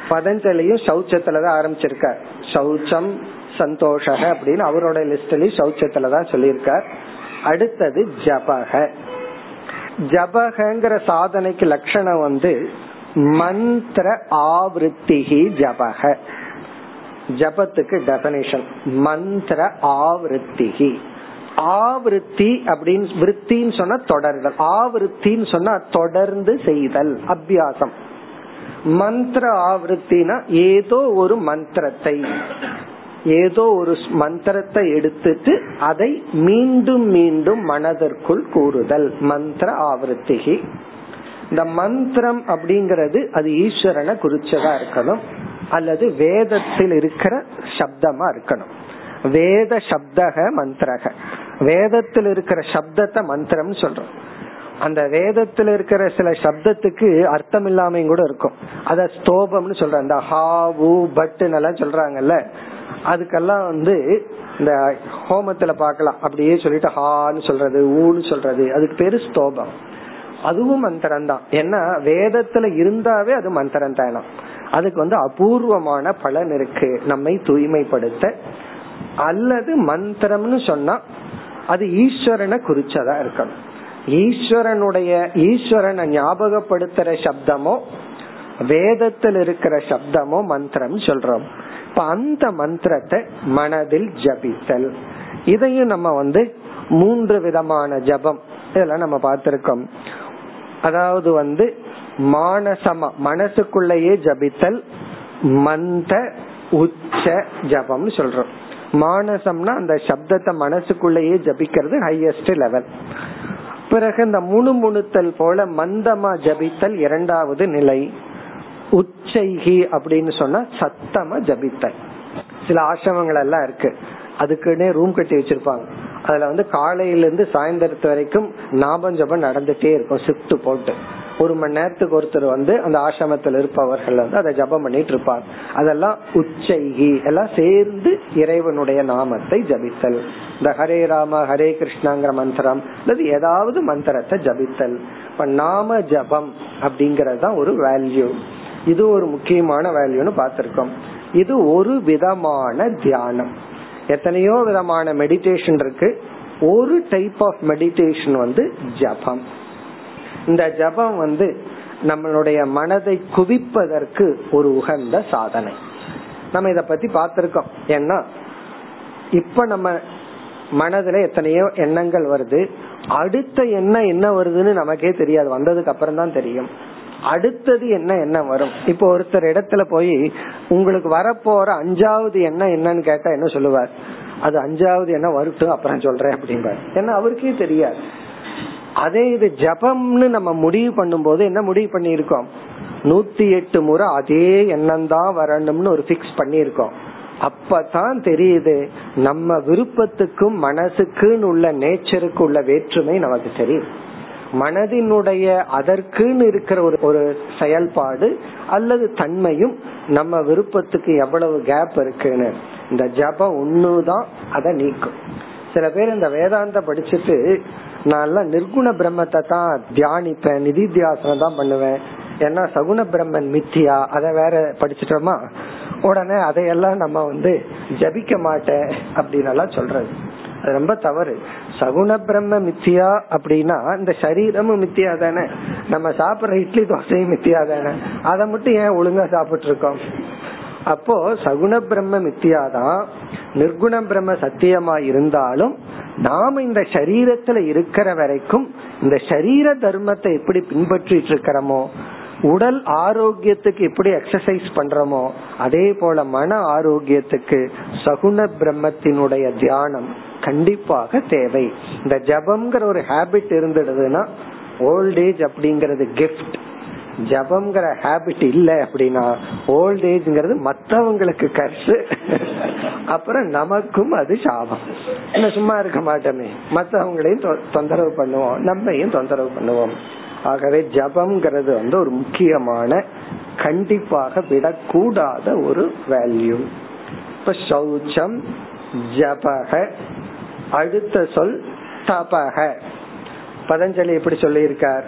பதஞ்சலியும் சௌச்சத்துலதான் ஆரம்பிச்சிருக்கார். சௌச்சம் சந்தோஷக அப்படின்னு அவரோட லிஸ்ட்லயும் சௌச்சத்துலதான் சொல்லியிருக்கார். அடுத்தது ஜபக. ஜபகங்கிற சாதனைக்கு லட்சணம் வந்து மந்திர ஆவருத்திகி ஜபக. ஜபத்துக்கு டெபனிஷன் மந்திர ஆவருத்திகி. ஆவருத்தி அப்படின்னு விற்த்தின்னு சொன்னா தொடர்தல் ஆவருத்தின்னு சொன்னா தொடர்ந்து செய்தல் அபியாசம். மந்திர ஆவருத்தினா ஏதோ ஒரு மந்திரத்தை. ஏதோ ஒரு மந்திரத்தை எடுத்துட்டு அதை மீண்டும் மீண்டும் மனதிற்குள் கூறுதல். மந்திர ஆவர்த்திகி. இந்த மந்திரம் அப்படிங்கிறது அது ஈஸ்வரனை குறிச்சதா இருக்கணும். அல்லது வேதத்தில் இருக்கிற சப்தமா இருக்கணும். வேத சப்தக மந்திரக. வேதத்தில் இருக்கிற சப்தத்தை மந்திரம் சொல்றோம். அந்த வேதத்துல இருக்கிற சில சப்தத்துக்கு அர்த்தம் இல்லாமையும் கூட இருக்கும். அத ஸ்தோபம்னு சொல்றாங்க. இந்த ஹா பட்டுன்னு எல்லாம் சொல்றாங்கல்ல. அதுக்கெல்லாம் வந்து இந்த ஹோமத்துல பாக்கலாம் அப்படியே சொல்லிட்டு ஹான்னு சொல்றது ஊன்னு சொல்றது. அதுக்கு பேரு ஸ்தோபம். அதுவும் மந்திரம் தான் ஏன்னா வேதத்துல இருந்தாவே அது மந்திரம் தானா அதுக்கு வந்து அபூர்வமான பலன் இருக்கு. நம்மை தூய்மைப்படுத்த. அல்லது மந்திரம்னு சொன்னா அது ஈஸ்வரனை குறிச்சதா இருக்கணும். ஈஸ்வரனுடைய ஈஸ்வரனை ஞாபகப்படுத்துற சப்தமோ வேதத்தில் இருக்கிற சப்தமோ மந்திரம் சொல்றோம். இப்ப அந்த மந்திரத்தை மனதில் ஜபித்தல். இதையும் நம்ம வந்து மூன்று விதமான ஜபம் இதெல்லாம் நம்ம பார்த்திருக்கோம். அதாவது வந்து மானசமா மனசுக்குள்ளேயே ஜபித்தல் மந்த உச்ச ஜபம் சொல்றோம். மானசம்னா அந்த சப்தத்தை மனசுக்குள்ளேயே ஜபிக்கிறது ஹையஸ்ட் லெவல் பிறகு இந்த முணுமுணுத்தல் போல மந்தமா ஜபித்தல் இரண்டாவது நிலை. உச்சைகி அப்படின்னு சொன்னா சத்தமா ஜபித்தல். சில ஆசிரமங்கள் எல்லாம் இருக்கு. அதுக்குன்னே ரூம் கட்டி வச்சிருப்பாங்க. அதுல வந்து காலையில இருந்து சாயந்தரத்து வரைக்கும் ஞாபகம் ஜபம் நடந்துட்டே இருக்கும். ஷிப்ட் போட்டு. ஒரு மணி நேரத்துக்கு ஒருத்தர் வந்து அந்த ஆசிரமத்தில் இருப்பவர்கள் வந்து அதை ஜபம் பண்ணிட்டு இருப்பாங்க அதெல்லாம் உச்சைகி எல்லாம் சேர்ந்து இறைவனுடைய நாமத்தை ஜபித்தல். இந்த ஹரே ராம ஹரே கிருஷ்ணாங்கிற மந்திரம் அல்லது ஏதாவது மந்திரத்தை ஜபித்தல். இப்ப நாம ஜபம் அப்படிங்கறது தான் ஒரு வேல்யூ இது ஒரு முக்கியமான வேல்யூன்னு பார்த்திருக்கோம். இது ஒரு விதமான தியானம். எத்தனையோ விதமான மெடிடேஷன் இருக்கு. ஒரு டைப் ஆஃப் மெடிடேஷன் வந்து ஜபம். இந்த ஜபம் வந்து நம்மளுடைய மனதை குவிப்பதற்கு ஒரு உகந்த சாதனை. நம்ம இத பத்தி பார்த்திருக்கோம். ஏன்னா இப்ப நம்ம மனதுல எத்தனையோ எண்ணங்கள் வருது. அடுத்த எண்ணம் என்ன வருதுன்னு நமக்கே தெரியாது. வந்ததுக்கு அப்புறம் தான் தெரியும். அடுத்தது என்ன என்ன வரும்? இப்போ ஒருத்தர் இடத்துல போய் உங்களுக்கு வரப்போற அஞ்சாவது எண்ணம் என்னன்னு கேட்டா என்ன சொல்லுவார்? அது அஞ்சாவது என்ன வருட்டும் அப்புறம் சொல்றேன் அப்படிம்பார். ஏன்னா அவருக்கே தெரியாது. அதே இது ஜபம்னு நம்ம முடிவு பண்ணும்போது என்ன முடிவு பண்ணிருக்கோம் நூத்தி எட்டு முறை அதே எண்ணம் தான் வரணும்னு ஒரு பிக்ஸ் பண்ணிருக்கோம் அப்பதான் தெரியுது நம்ம விருப்பத்துக்கும் மனசுக்குன்னு உள்ள நேச்சருக்கு உள்ள வேற்றுமை நமக்கு தெரியும். மனதினுடைய அதற்குன்னு இருக்கிற ஒரு ஒரு செயல்பாடு அல்லது தன்மையும் நம்ம விருப்பத்துக்கு எவ்வளவு கேப் இருக்குன்னு. இந்த ஜபம் ஒண்ணுதான் அதை நீக்கும். சில பேர் இந்த வேதாந்த படிச்சுட்டு நான் நிர்குண பிரம்மத்தை தான் தியானிப்பேன் நிதித்தியாசனம் தான் பண்ணுவேன். ஏன்னா சகுண பிரம்மன் மித்தியா? அதை வேற படிச்சிட்டோமா? உடனே அதையெல்லாம் நம்ம வந்து ஜபிக்க மாட்டேன் அப்படின்னு எல்லாம் சொல்றது. அது ரொம்ப தவறு. சகுண பிரம்ம மித்தியா அப்படின்னா இந்த சரீரமும் மித்தியா தானே. நம்ம சாப்பிடுற இட்லி தோசையும் மித்தியா தானே. அதை மட்டும் ஏன் ஒழுங்கா சாப்பிட்டு இருக்கோம் அப்போ சகுண பிரம்ம மித்தியாதான் நிர்குண பிரம்ம சத்தியமா இருந்தாலும் நாம இந்த சரீரத்துல இருக்கிற வரைக்கும் இந்த சரீர தர்மத்தை எப்படி பின்பற்றிட்டு இருக்கிறோமோ உடல் ஆரோக்கியத்துக்கு எப்படி எக்ஸசைஸ் பண்றோமோ அதே போல மன ஆரோக்கியத்துக்கு சகுண பிரம்மத்தினுடைய தியானம் கண்டிப்பாக தேவை. இந்த ஜபம்ங்கிற ஒரு ஹேபிட் இருந்துடுதுன்னா ஓல்ட் ஏஜ் அப்படிங்கறது கிஃப்ட் ஜபம்ங்கிற ஹேபிட் இல்ல அப்படின்னா ஓல்ட் ஏஜ்ங்கிறது மத்தவங்களுக்கு கர்சு அப்புறம் நமக்கும் அது சாபம். என்ன சும்மா இருக்க மாட்டோமே. மத்தவங்களையும் தொந்தரவு பண்ணுவோம். நம்மையும் தொந்தரவு பண்ணுவோம். ஆகவே ஜபம்ங்கிறது வந்து ஒரு முக்கியமான கண்டிப்பாக விடக்கூடாத ஒரு வேல்யூ இப்ப சௌச்சம் ஜபக அடுத்த சொல் தபக. பதஞ்சலி எப்படி சொல்லியிருக்கார்?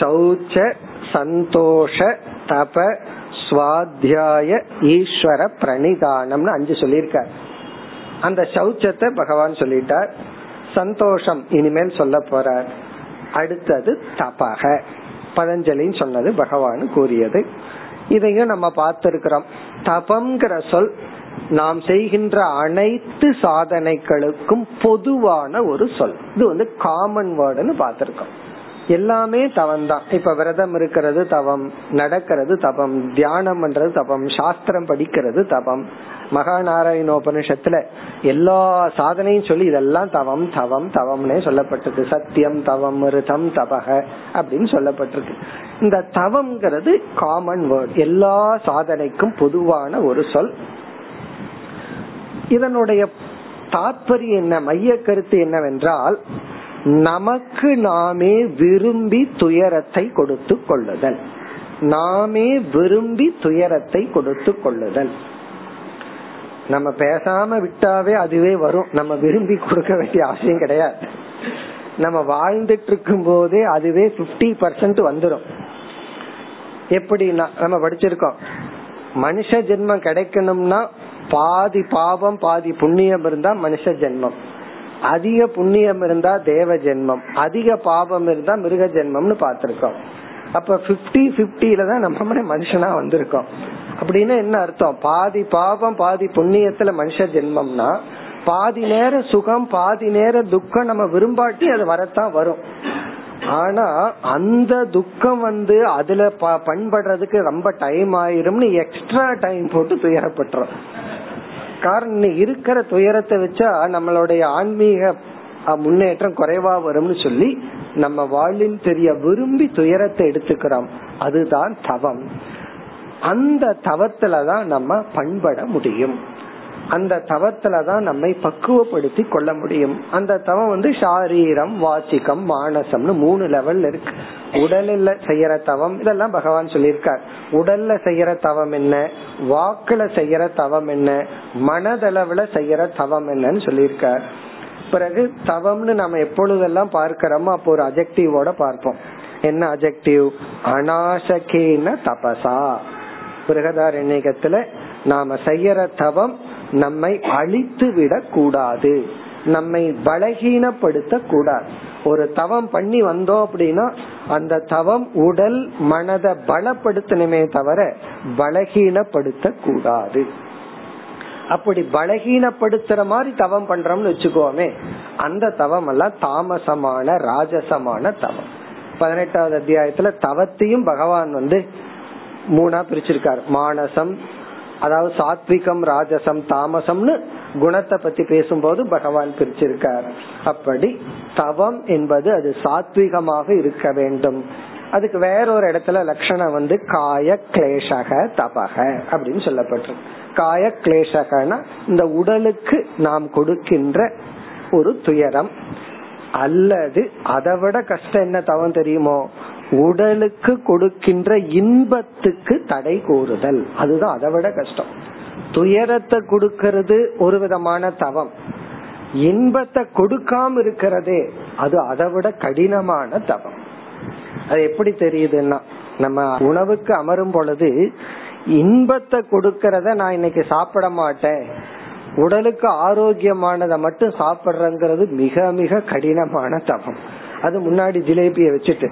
சௌச்ச சந்தோஷ தப சுவாத்தியாய ஈஸ்வர பிரணிதானம்னு அஞ்சு சொல்லியிருக்கார். அந்த சௌச்சத்தை பகவான் சொல்லிட்டார். சந்தோஷம் இனிமேல் சொல்ல போறார். அடுத்தது தபக. பதஞ்சலின்னு சொன்னது பகவான் கூறியது. இதையும் நம்ம பார்த்திருக்கிறோம். தபம்ங்கிற சொல் நாம் செய்கின்ற அனைத்து சாதனைகளுக்கும் பொதுவான ஒரு சொல். இது வந்து காமன் வேர்டுன்னு பார்த்திருக்கோம். எல்லாமே தவம் தான் இப்ப விரதம் இருக்கிறது தவம் நடக்கிறது தபம் தியானம் பண்றது தபம் சாஸ்திரம் படிக்கிறது தவம் மகாநாராயணோபனிஷத்துல எல்லா சாதனையும் சொல்லி இதெல்லாம் தவம் தவம் தவம்னே சொல்லப்பட்டிருக்கு சத்தியம் தவம் மிருதம் தபக அப்படின்னு சொல்லப்பட்டிருக்கு. இந்த தவம்ங்கிறது காமன் வேர்ட் எல்லா சாதனைக்கும் பொதுவான ஒரு சொல். இதனுடைய தாற்பயம் என்ன மைய கருத்து என்னவென்றால் நமக்கு நாமே விரும்பி துயரத்தை கொடுத்து கொள்ளுதல். நாமே விரும்பி துயரத்தை கொடுத்து கொள்ளுதல். நம்ம பேசாம விட்டாவே அதுவே வரும். நம்ம விரும்பி கொடுக்க வேண்டிய அவசியம் கிடையாது. நம்ம வாழ்ந்துட்டு இருக்கும் போதே அதுவே பிப்டி பர்சன்ட் வந்துடும் எப்படின்னா நம்ம படிச்சிருக்கோம். மனுஷ ஜென்மம் கிடைக்கணும்னா பாதி பாவம் பாதி புண்ணியம் இருந்தா மனுஷ ஜென்மம். அதிக புண்ணியம் இருந்தா தேவ ஜென்மம் அதிக பாபம் இருந்தா மிருக ஜென்மம்னு பாத்திருக்கோம் அப்ப பிப்டி பிப்டில தான் நம்ம மனுஷனா வந்திருக்கோம். அப்படின்னு என்ன அர்த்தம்? பாதி பாபம் பாதி புண்ணியத்துல மனுஷ ஜென்மம்னா பாதி நேர சுகம் பாதி நேர துக்கம் நம்ம விரும்பாட்டி அது வரத்தான் வரும். ஆனா அந்த துக்கம் வந்து அதுல பண்படுறதுக்கு ரொம்ப டைம் ஆயிரும்னு எக்ஸ்ட்ரா டைம் போட்டு துயரப்பட்டுறோம் காரணம் இருக்கிற துயரத்தை வச்சா நம்மளுடைய ஆன்மீக முன்னேற்றம் குறைவா வரும்னு சொல்லி நம்ம வாழ்வில் தெரிய விரும்பி துயரத்தை எடுத்துக்கிறோம். அதுதான் தவம். அந்த தவத்துலதான் நம்ம பண்பட முடியும். அந்த தவத்துலதான் நம்மை பக்குவப்படுத்தி கொள்ள முடியும். அந்த தவம் வந்து சாரீரம் வாச்சிகம் மானசம்னு மூணு லெவல் இருக்கு. உடல்ல செய்யற தவம் இதெல்லாம் பகவான் சொல்லியிருக்கார். உடல்ல செய்யற தவம் என்ன? வாக்குல செய்யற தவம் என்ன? மனதளவுல செய்யற தவம் என்னன்னு சொல்லியிருக்கார். பிறகு தவம்னு நம்ம எப்பொழுதெல்லாம் பார்க்கிறோமோ அப்போ ஒரு அஜெக்டிவோட பார்ப்போம். என்ன அஜெக்டிவ் அனாசகேன தபசா. பிருகதாரண்யத்துல நாம செய்யற தவம் நம்மை அழித்து விட கூடாது. நம்மை பலகீனப்படுத்த கூடாது ஒரு தவம் பண்ணி வந்தோம் அப்படின்னா அந்த தவம் உடல் மனதை பலப்படுத்தணுமே தவிர பலகீனப்படுத்த கூடாது அப்படி பலகீனப்படுத்துற மாதிரி தவம் பண்றோம்னு வச்சுக்கோமே அந்த தவம் எல்லாம் தாமசமான ராஜசமான தவம். பதினெட்டாவது அத்தியாயத்துல தவத்தையும் பகவான் வந்து மூணா பிரிச்சிருக்கார். மானசம் அதாவது சாத்விகம் ராஜசம் தாமசம்னு குணத்தை பத்தி பேசும்போது பகவான் பிரிச்சிருக்கார். அப்படி தவம் என்பது அது சாத்விகமாக இருக்க வேண்டும். அதுக்கு வேற ஒரு இடத்துல லட்சணம் வந்து காய கிளேஷக தபக அப்படின்னு சொல்லப்பட்டிருக்கு காய கிளேஷகனா இந்த உடலுக்கு நாம் கொடுக்கின்ற ஒரு துயரம். அல்லது அதை விட கஷ்டம் என்ன தவம் தெரியுமோ? உடலுக்கு கொடுக்கின்ற இன்பத்துக்கு தடை கூறுதல். அதுதான் அதை விட கஷ்டம். துயரத்தை கொடுக்கறது ஒரு விதமான தவம். இன்பத்தை கொடுக்காம இருக்கிறதே அது அதை விட கடினமான தவம். அது எப்படி தெரியுதுன்னா நம்ம உணவுக்கு அமரும் பொழுது இன்பத்தை கொடுக்கறத நான் இன்னைக்கு சாப்பிட மாட்டேன். உடலுக்கு ஆரோக்கியமானதை மட்டும் சாப்பிடுறங்கிறது மிக மிக கடினமான தவம். அது முன்னாடி ஜிலேபிய வச்சுட்டு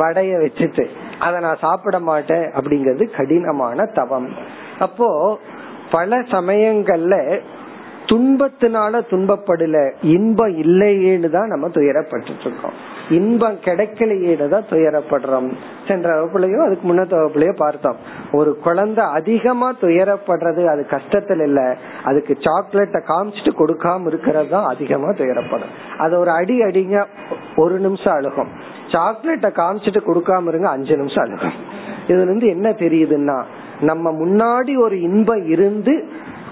வடைய வச்சுட்டு அத நான் சாப்பிட மாட்டேன் அப்படிங்கிறது கடினமான தவம். அப்போ பல சமயங்கள்ல துன்பத்தினால துன்பப்படல இன்பம் இல்லையேன்னு தான் நம்ம துயரப்பட்டு இருக்கோம். இன்பம் கிடைக்கலையேன்னு தான் துயரப்படுறோம். சென்ற வகுப்புலயோ அதுக்கு முன்ன வகுப்புலயோ பார்த்தோம். ஒரு குழந்தை அதிகமா துயரப்படுறது அது கஷ்டத்துல இல்ல. அதுக்கு சாக்லேட்டை காமிச்சிட்டு கொடுக்காம இருக்கிறது தான் அதிகமா துயரப்படும். அது ஒரு அடி அடிங்க ஒரு நிமிஷம் அழுகும். சாக்லேட்டை காமிச்சிட்டு கொடுக்காம இருங்க அஞ்சு நிமிஷம் அழுகும். இதுல இருந்து என்ன தெரியுதுன்னா நம்ம முன்னாடி ஒரு இன்பம் இருந்து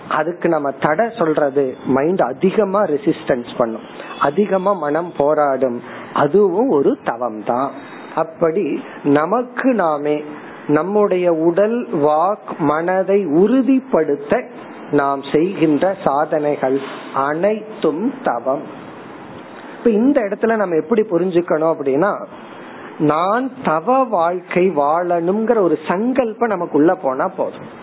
அதுக்கு நம்ம தடை சொல்றது மைண்ட் அதிகமா ரெசிஸ்டன்ஸ் பண்ணும். அதிகமா மனம் போராடும். அதுவும் ஒரு தவம் தான் அப்படி நமக்கு நாமே நம்முடைய உடல் வாக் மனதை உறுதிப்படுத்த நாம் செய்கின்ற சாதனைகள் அனைத்தும் தவம். இப்ப இந்த இடத்துல நம்ம எப்படி புரிஞ்சுக்கணும் அப்படின்னா நான் தவ வாழ்க்கை வாழணுங்கிற ஒரு சங்கல்பம் நமக்குள்ள போனா போதும்.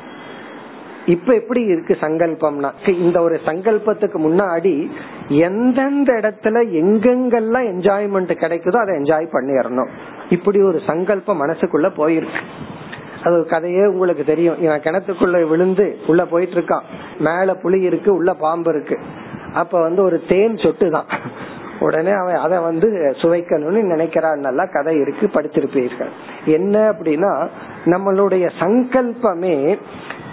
இப்ப எப்படி இருக்கு சங்கல்பம்னா? இந்த ஒரு சங்கல்பத்துக்கு முன்னாடி எந்தெந்த இடத்துல எங்கெங்கெல்லாம் என்ஜாய்மெண்ட் கிடைக்குதோ அதை என்ஜாய் பண்ணிடணும். இப்படி ஒரு சங்கல்பம் மனசுக்குள்ள போயிருக்கு. அது கதையே உங்களுக்கு தெரியும். இவன் கிணத்துக்குள்ள விழுந்து உள்ள போயிட்டு இருக்கான் மேல புளி இருக்கு உள்ள பாம்பு இருக்கு. அப்ப வந்து ஒரு தேன் சொட்டு தான் உடனே அவன் அதை வந்து சுவைக்கணும்னு நினைக்கிறான். நல்லா கதை இருக்கு படிச்சிருப்பீர்கள் என்ன அப்படின்னா நம்மளுடைய சங்கல்பமே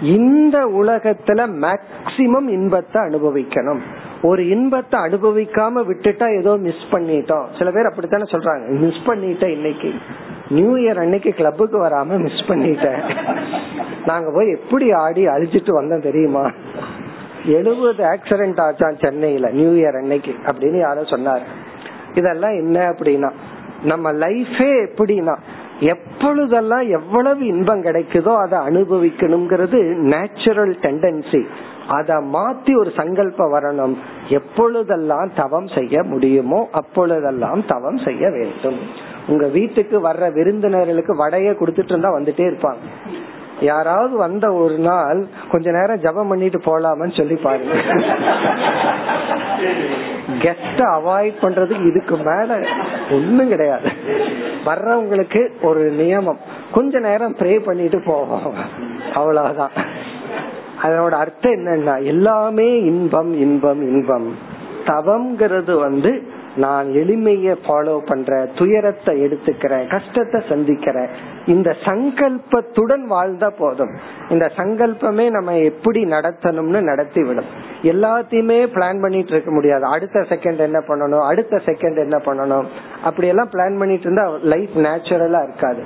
இந்த உலகத்துல மேக்சிமம் இன்பத்தை அனுபவிக்கணும். ஒரு இன்பத்தை அனுபவிக்காம விட்டுட்டா ஏதோ மிஸ் பண்ணிட்டோம். சில பேர் அப்படித்தானே சொல்றாங்க. மிஸ் பண்ணிட்டேன் இன்னைக்கு. நியூ இயர் அன்னைக்கு கிளப்புக்கு வராம மிஸ் பண்ணிட்டேன் நாங்க போய் எப்படி ஆடி அழிச்சிட்டு வந்தோம் தெரியுமா? எழுபது ஆக்சிடென்ட் ஆச்சான் சென்னையில நியூ இயர் அன்னைக்கு அப்படின்னு யாரோ சொன்னார். இதெல்லாம் என்ன அப்படின்னா நம்ம லைஃபே எப்படின்னா எப்பொழுதெல்லாம் எவ்வளவு இன்பம் கிடைக்குதோ அதை அனுபவிக்கணுங்கிறது நேச்சுரல் டெண்டன்சி அதை மாத்தி ஒரு சங்கல்பம் வரணும். எப்பொழுதெல்லாம் தவம் செய்ய முடியுமோ அப்பொழுதெல்லாம் தவம் செய்ய வேண்டும். உங்க வீட்டுக்கு வர்ற விருந்தினர்களுக்கு வடைய கொடுத்துட்டு இருந்தா வந்துட்டே இருப்பாங்க. யாராவது வந்த ஒரு நாள் கொஞ்ச நேரம் ஜபம் பண்ணிட்டு போலாமன்னு சொல்லி பாருங்க. கெஸ்ட அவாய்ட் பண்றதுக்கு இதுக்கு மேல ஒண்ணும் கிடையாது. வர்றவங்களுக்கு ஒரு நியமம். கொஞ்ச நேரம் ப்ரே பண்ணிட்டு போவோம். அவ்வளவுதான். அதனோட அர்த்தம் என்னன்னா எல்லாமே இன்பம் இன்பம் இன்பம். தவம்ங்கிறது வந்து நான் எளிமைய ஃபாலோ பண்ற துயரத்தை எடுத்துக்கிறேன் கஷ்டத்தை சந்திக்கிறேன் இந்த சங்கல்பத்துடன் வாழ்ந்தா போதும். இந்த சங்கல்பமே நம்ம எப்படி நடத்தணும்னு நடத்தி விடும். எல்லாத்தையுமே பிளான் பண்ணிட்டு இருக்க முடியாது. அடுத்த செகண்ட் என்ன பண்ணணும்? அடுத்த செகண்ட் என்ன பண்ணணும்? அப்படி எல்லாம் பிளான் பண்ணிட்டு இருந்தா லைஃப் நேச்சுரலா இருக்காது.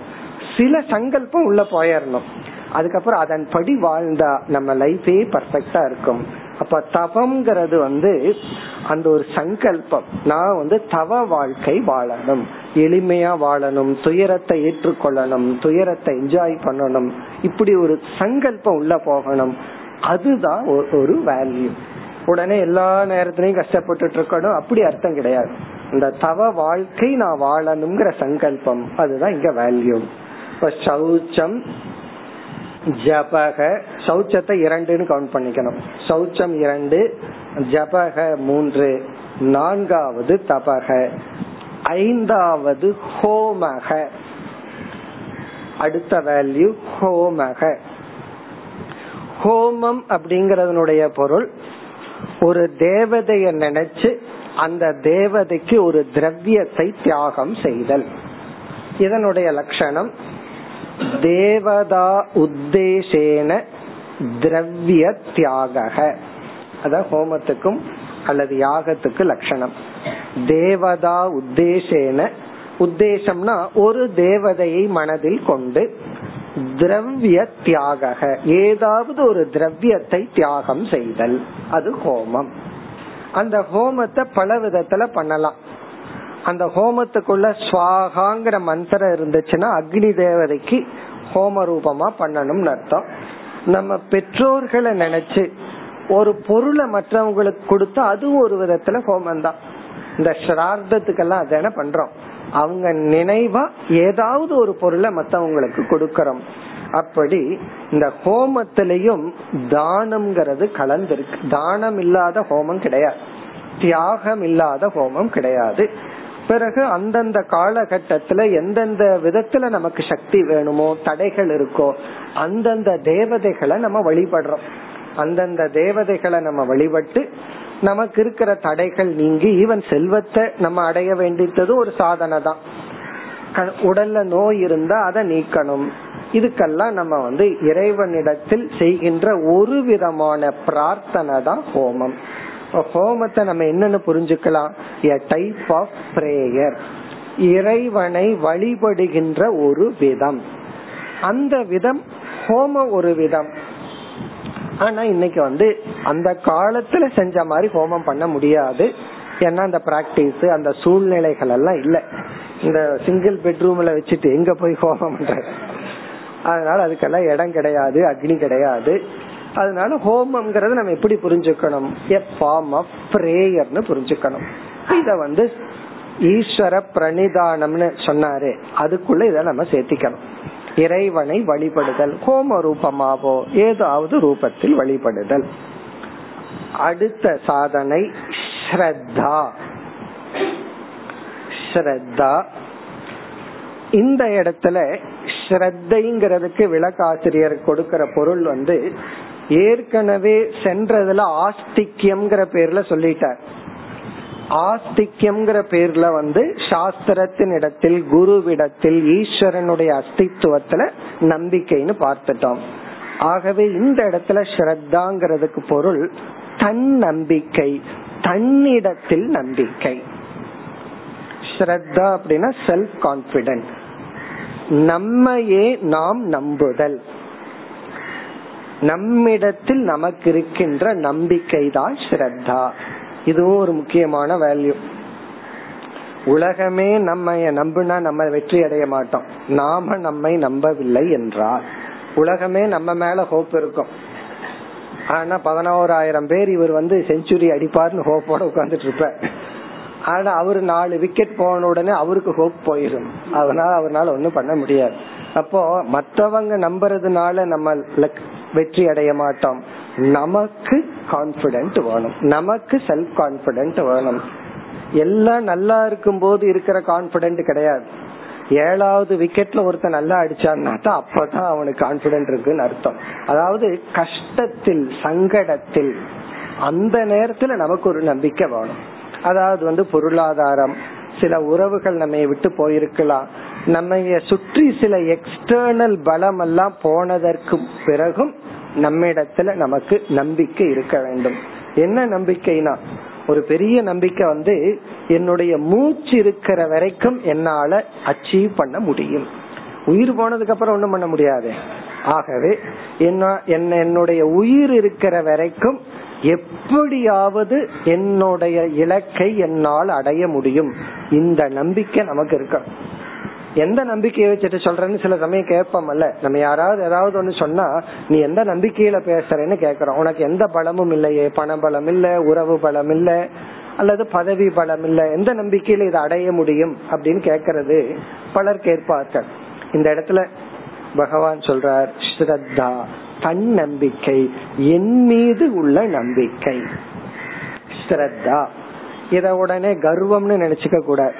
சில சங்கல்பம் உள்ள போயிடணும் அதுக்கப்புறம் அதன்படி வாழ்ந்தா நம்ம லைஃபே பர்ஃபெக்டா இருக்கும். அப்ப தவம்ங்கிறது வந்து அந்த ஒரு சங்கல்பம். நான் வந்து தவ வாழ்க்கை வாழணும். எளிமையா வாழணும். துயரத்தை ஏற்றுக்கொள்ளணும். துயரத்தை என்ஜாய் பண்ணணும். இப்படி ஒரு சங்கல்பம் உள்ள போகணும். அதுதான் ஒரு வேல்யூ உடனே எல்லா நேரத்திலையும் கஷ்டப்பட்டு இருக்கணும். அப்படி அர்த்தம் கிடையாது. இந்த தவ வாழ்க்கை நான் வாழணுங்கிற சங்கல்பம். அதுதான் இங்க வேல்யூ இப்ப சௌச்சம் ஜபக சௌச்சத்தை இரண்டுன்னு கவுண்ட் பண்ணிக்கணும். சௌச்சம் இரண்டு ஜபக மூன்று. நான்காவது தபக. ஐந்தாவது ஹோமக. அடுத்த வேல்யூ ஹோமக. ஹோமம் அப்படிங்கறதனுடைய பொருள் ஒரு தேவதைய நினைச்சு அந்த தேவதைக்கு ஒரு திரவியத்தை தியாகம் செய்தல். இதனுடைய லட்சணம் தேவதா உத்தேசேன திரவிய தியாக அதான் ஹோமத்துக்கும் அல்லது யாகத்துக்கு லட்சணம். தேவதா உத்தேசேன உத்தேசம்னா ஒரு தேவதையை மனதில் கொண்டு திரவிய தியாக ஏதாவது ஒரு திரவியத்தை தியாகம் செய்தல். அது ஹோமம். அந்த ஹோமத்தை பல விதத்துல பண்ணலாம். அந்த ஹோமத்துக்குள்ள ஸ்வாகாங்கிற மந்திரம் இருந்துச்சுன்னா அக்னி தேவதைக்கு ஹோம ரூபமா பண்ணணும்னு அர்த்தம். நம்ம பெற்றோர்களை நினைச்சு ஒரு பொருளை மற்றவங்களுக்கு கொடுத்தா அது ஒரு விதத்துல ஹோமம் தான் இந்த ஸ்ரார்த்தத்துக்கெல்லாம் அதான பண்றோம். அவங்க நினைவா ஏதாவது ஒரு பொருளை மத்தவங்களுக்கு கொடுக்கறோம். அப்படி இந்த ஹோமத்திலையும் தானம்ங்கிறது கலந்திருக்கு. தானம் இல்லாத ஹோமம் கிடையாது. தியாகம் இல்லாத ஹோமம் கிடையாது. பிறகு அந்தந்த காலகட்டத்துல எந்தெந்த விதத்துல நமக்கு சக்தி வேணுமோ தடைகள் இருக்கோ அந்தந்த தேவதைகளை நம்ம வழிபடுறோம். அந்தந்த தேவதைகளை நம்ம வழிபட்டு நமக்கு இருக்கிற தடைகள் நீங்கி ஈவன் செல்வத்தை நம்ம அடைய வேண்டித்தது ஒரு சாதனை தான். உடல்ல நோய் இருந்தா அதை நீக்கணும். இதுக்கெல்லாம் நம்ம வந்து இறைவனிடத்தில் செய்கின்ற ஒரு விதமான பிரார்த்தனை தான் ஹோமம். ஹோமத்தை நம்ம என்னன்னு புரிஞ்சுக்கலாம். எ டைப் ஆஃப் பிரேயர் இறைவனை வழிபடுகின்ற ஒரு விதம். அந்த விதம் ஹோமம் ஒரு விதம். ஆனா இன்னைக்கு வந்து அந்த காலத்துல செஞ்ச மாதிரி ஹோமம் பண்ண முடியாது. ஏன்னா அந்த பிராக்டிஸ் அந்த சூழ்நிலைகள் எல்லாம் இல்ல. இந்த சிங்கிள் பெட்ரூம்ல வச்சுட்டு எங்க போய் ஹோமம் பண்ற அதனால அதுக்கெல்லாம் இடம் கிடையாது அக்னி கிடையாது. அதனால ஹோமம்ங்கிறது நம்ம எப்படி புரிஞ்சுக்கணும்? எ ஃபார்ம் ஆஃப் பிரேயர்னு புரிஞ்சுக்கணும். இத வந்து ஈஸ்வர பிரணிதானம்னு சொன்னாரு. அதுக்குள்ள இத நம்ம சேர்த்திக்கணும். இறைவனை வழிபடுதல் ஹோம ரூபமாவோ ஏதாவது ரூபத்தில் வழிபடுதல். அடுத்த சாதனை ஸ்ரத்தா. ஸ்ரத்தா. இந்த இடத்துல ஸ்ரத்தைங்கிறதுக்கு விளக்காசிரியர் கொடுக்கிற பொருள் வந்து ஏற்கனவே சென்றதுல ஆஸ்திக்யம்ங்கிற பேர்ல சொல்லிட்டார். ஆஸ்திக்யம்ங்கிற பேர்ல வந்து சாஸ்திரத்தின் இடத்தில் குருவிடத்தில் ஈஸ்வரனுடைய அஸ்தித்துவத்துல நம்பிக்கைன்னு பார்த்துட்டோம். ஆகவே இந்த இடத்துல ஸ்ரத்தாங்கிறதுக்கு பொருள் தன் நம்பிக்கை தன்னிடத்தில் நம்பிக்கை. ஸ்ரத்தா அப்படின்னா செல்ஃப் கான்பிடன்ட் நம்மையே நாம் நம்புதல். நம்மிடத்தில் நமக்கு இருக்கின்ற நம்பிக்கை தான் ஸ்ரத்தா. இதுவும் ஒரு முக்கியமான வேல்யூ உலகமே நம்ம நம்புனா நம்ம வெற்றி அடைய மாட்டோம். நாம நம்மை நம்பவில்லை என்றால். உலகமே நம்ம மேல ஹோப் இருக்கும். ஆனா பதினோராயிரம் பேர் இவர் வந்து செஞ்சுரி அடிப்பார்னு ஹோப்போட உட்கார்ந்துட்டு இருப்ப ஆனா அவரு நாலு விக்கெட் போன உடனே அவருக்கு ஹோப் போயிடும் அதனால அவரால் ஒண்ணும் பண்ண முடியாது. அப்போ மற்றவங்க நம்புறதுனால நம்ம வெற்றி அடைய மாட்டோம் நமக்கு கான்பிடன்ட் வேணும். நமக்கு செல்ஃப் கான்பிடன்ட் வேணும். எல்லாம் நல்லா இருக்கும் போது இருக்கிற கான்பிடன்ட் கிடையாது. ஏழாவது விக்கெட்ல ஒருத்தன் நல்லா அடிச்சான்னா அப்பதான் அவனுக்கு கான்பிடன்ட் இருக்குன்னு அர்த்தம். அதாவது கஷ்டத்தில் சங்கடத்தில் அந்த நேரத்துல நமக்கு ஒரு நம்பிக்கை வேணும். அதாவது வந்து பொருளாதாரம் சில உறவுகள் நம்ம விட்டு போயிருக்கலாம். நம்ம சுற்றி சில எக்ஸ்டர்னல் பலம் எல்லாம் போனதற்கு பிறகும் நம்மிடத்துல நமக்கு நம்பிக்கை இருக்க வேண்டும். என்ன நம்பிக்கைனா ஒரு பெரிய நம்பிக்கை வந்து என்னுடைய மூச்சு இருக்கிற வரைக்கும் என்னால அச்சீவ் பண்ண முடியும். உயிர் போனதுக்கு அப்புறம் ஒண்ணும் பண்ண முடியாது. ஆகவே என்ன என்னுடைய உயிர் இருக்கிற வரைக்கும் எப்படியாவது என்னுடைய இலக்கை என்னால் அடைய முடியும். இந்த நம்பிக்கை நமக்கு இருக்கணும். எந்த நம்பிக்கையை வச்சுட்டு சொல்றேன்னு சில சமயம் கேட்போம்ல. நம்ம யாராவது ஏதாவது ஒண்ணு சொன்னா நீ எந்த நம்பிக்கையில பேசுறேன்னு கேக்குறோம் உனக்கு எந்த பலமும் இல்லையே. பண பலம் இல்ல உறவு பலம் இல்ல அல்லது பதவி பலம் இல்ல. எந்த நம்பிக்கையில இதை அடைய முடியும்? அப்படின்னு கேக்குறது பலர் கேட்பார்கள். இந்த இடத்துல பகவான் சொல்றார் ஸ்ரத்தா தன் நம்பிக்கை என் மீது உள்ள நம்பிக்கை. ஸ்ரத்தா. இத உடனே கர்வம்னு நினைச்சுக்க கூடாது.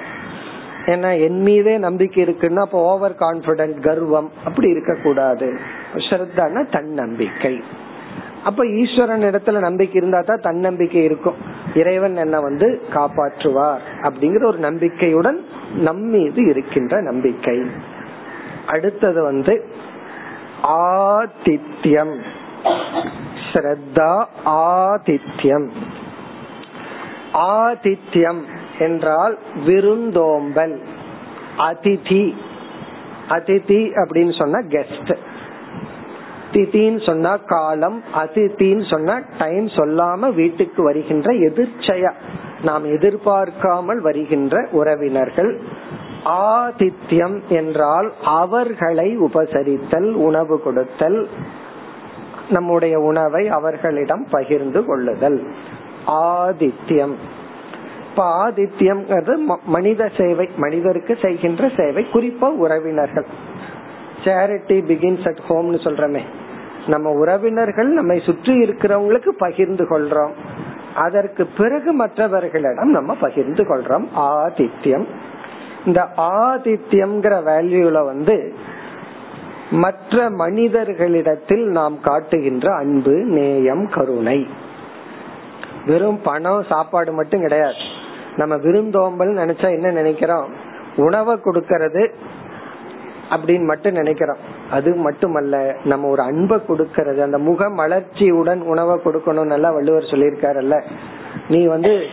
ஏன்னா என் மீதே நம்பிக்கை இருக்குன்னா அப்ப ஓவர் கான்பிடன்ட் கர்வம் அப்படி இருக்க கூடாது தன்னம்பிக்கை. தன் அப்ப ஈஸ்வரன் இடத்துல நம்பிக்கை இருந்தா தான் தன்னம்பிக்கை இருக்கும். இறைவன் என்ன வந்து காப்பாற்றுவார் அப்படிங்கிற ஒரு நம்பிக்கையுடன் நம் மீது இருக்கின்ற நம்பிக்கை. அடுத்தது வந்து ஆதித்யம். ஸ்ரத்தா ஆதித்யம். ஆதித்யம். என்றால் விருந்தோம்பல். அதிதி. அதிதி அப்படின்னு சொன்னா கெஸ்ட் திதின்னு சொன்னா காலம் அதித்தின்னு சொன்னா டைம் சொல்லாம வீட்டுக்கு வருகின்ற எதிர்ச்சையா. நாம் எதிர்பார்க்காமல் வருகின்ற உறவினர்கள். ஆதித்யம் என்றால் அவர்களை உபசரித்தல் உணவு கொடுத்தல் நம்முடைய உணவை அவர்களிடம் பகிர்ந்து கொள்ளுதல். ஆதித்யம். இப்ப ஆதித்யம் மனித சேவை மனிதருக்கு செய்கின்ற சேவை குறிப்பா உறவினர்கள். சேரிட்டி பிகின்ஸ் அட் ஹோம்னு சொல்றமே. நம்ம உறவினர்கள் நம்மை சுற்றி இருக்கிறவங்களுக்கு பகிர்ந்து கொள்றோம். அதற்கு பிறகு மற்றவர்களிடம் நம்ம பகிர்ந்து கொள்றோம். ஆதித்யம். இந்த ஆதித்யம்ங்கிற வேல்யூல வந்து மற்ற மனிதர்களிடத்தில் நாம் காட்டுகின்ற அன்பு நேயம் கருணை. வெறும் பணம் சாப்பாடு மட்டும் கிடையாது. நம்ம விருந்தோம்பல் நினைச்சா என்ன நினைக்கிறோம்? உணவை கொடுக்கறது அப்படின்னு மட்டும் நினைக்கிறோம். அது மட்டுமல்ல நம்ம ஒரு அன்பை கொடுக்கறது அந்த முக மலர்ச்சியுடன் உணவை கொடுக்கணும் நல்லா வள்ளுவர் சொல்லியிருக்காருல்ல. நீ வந்து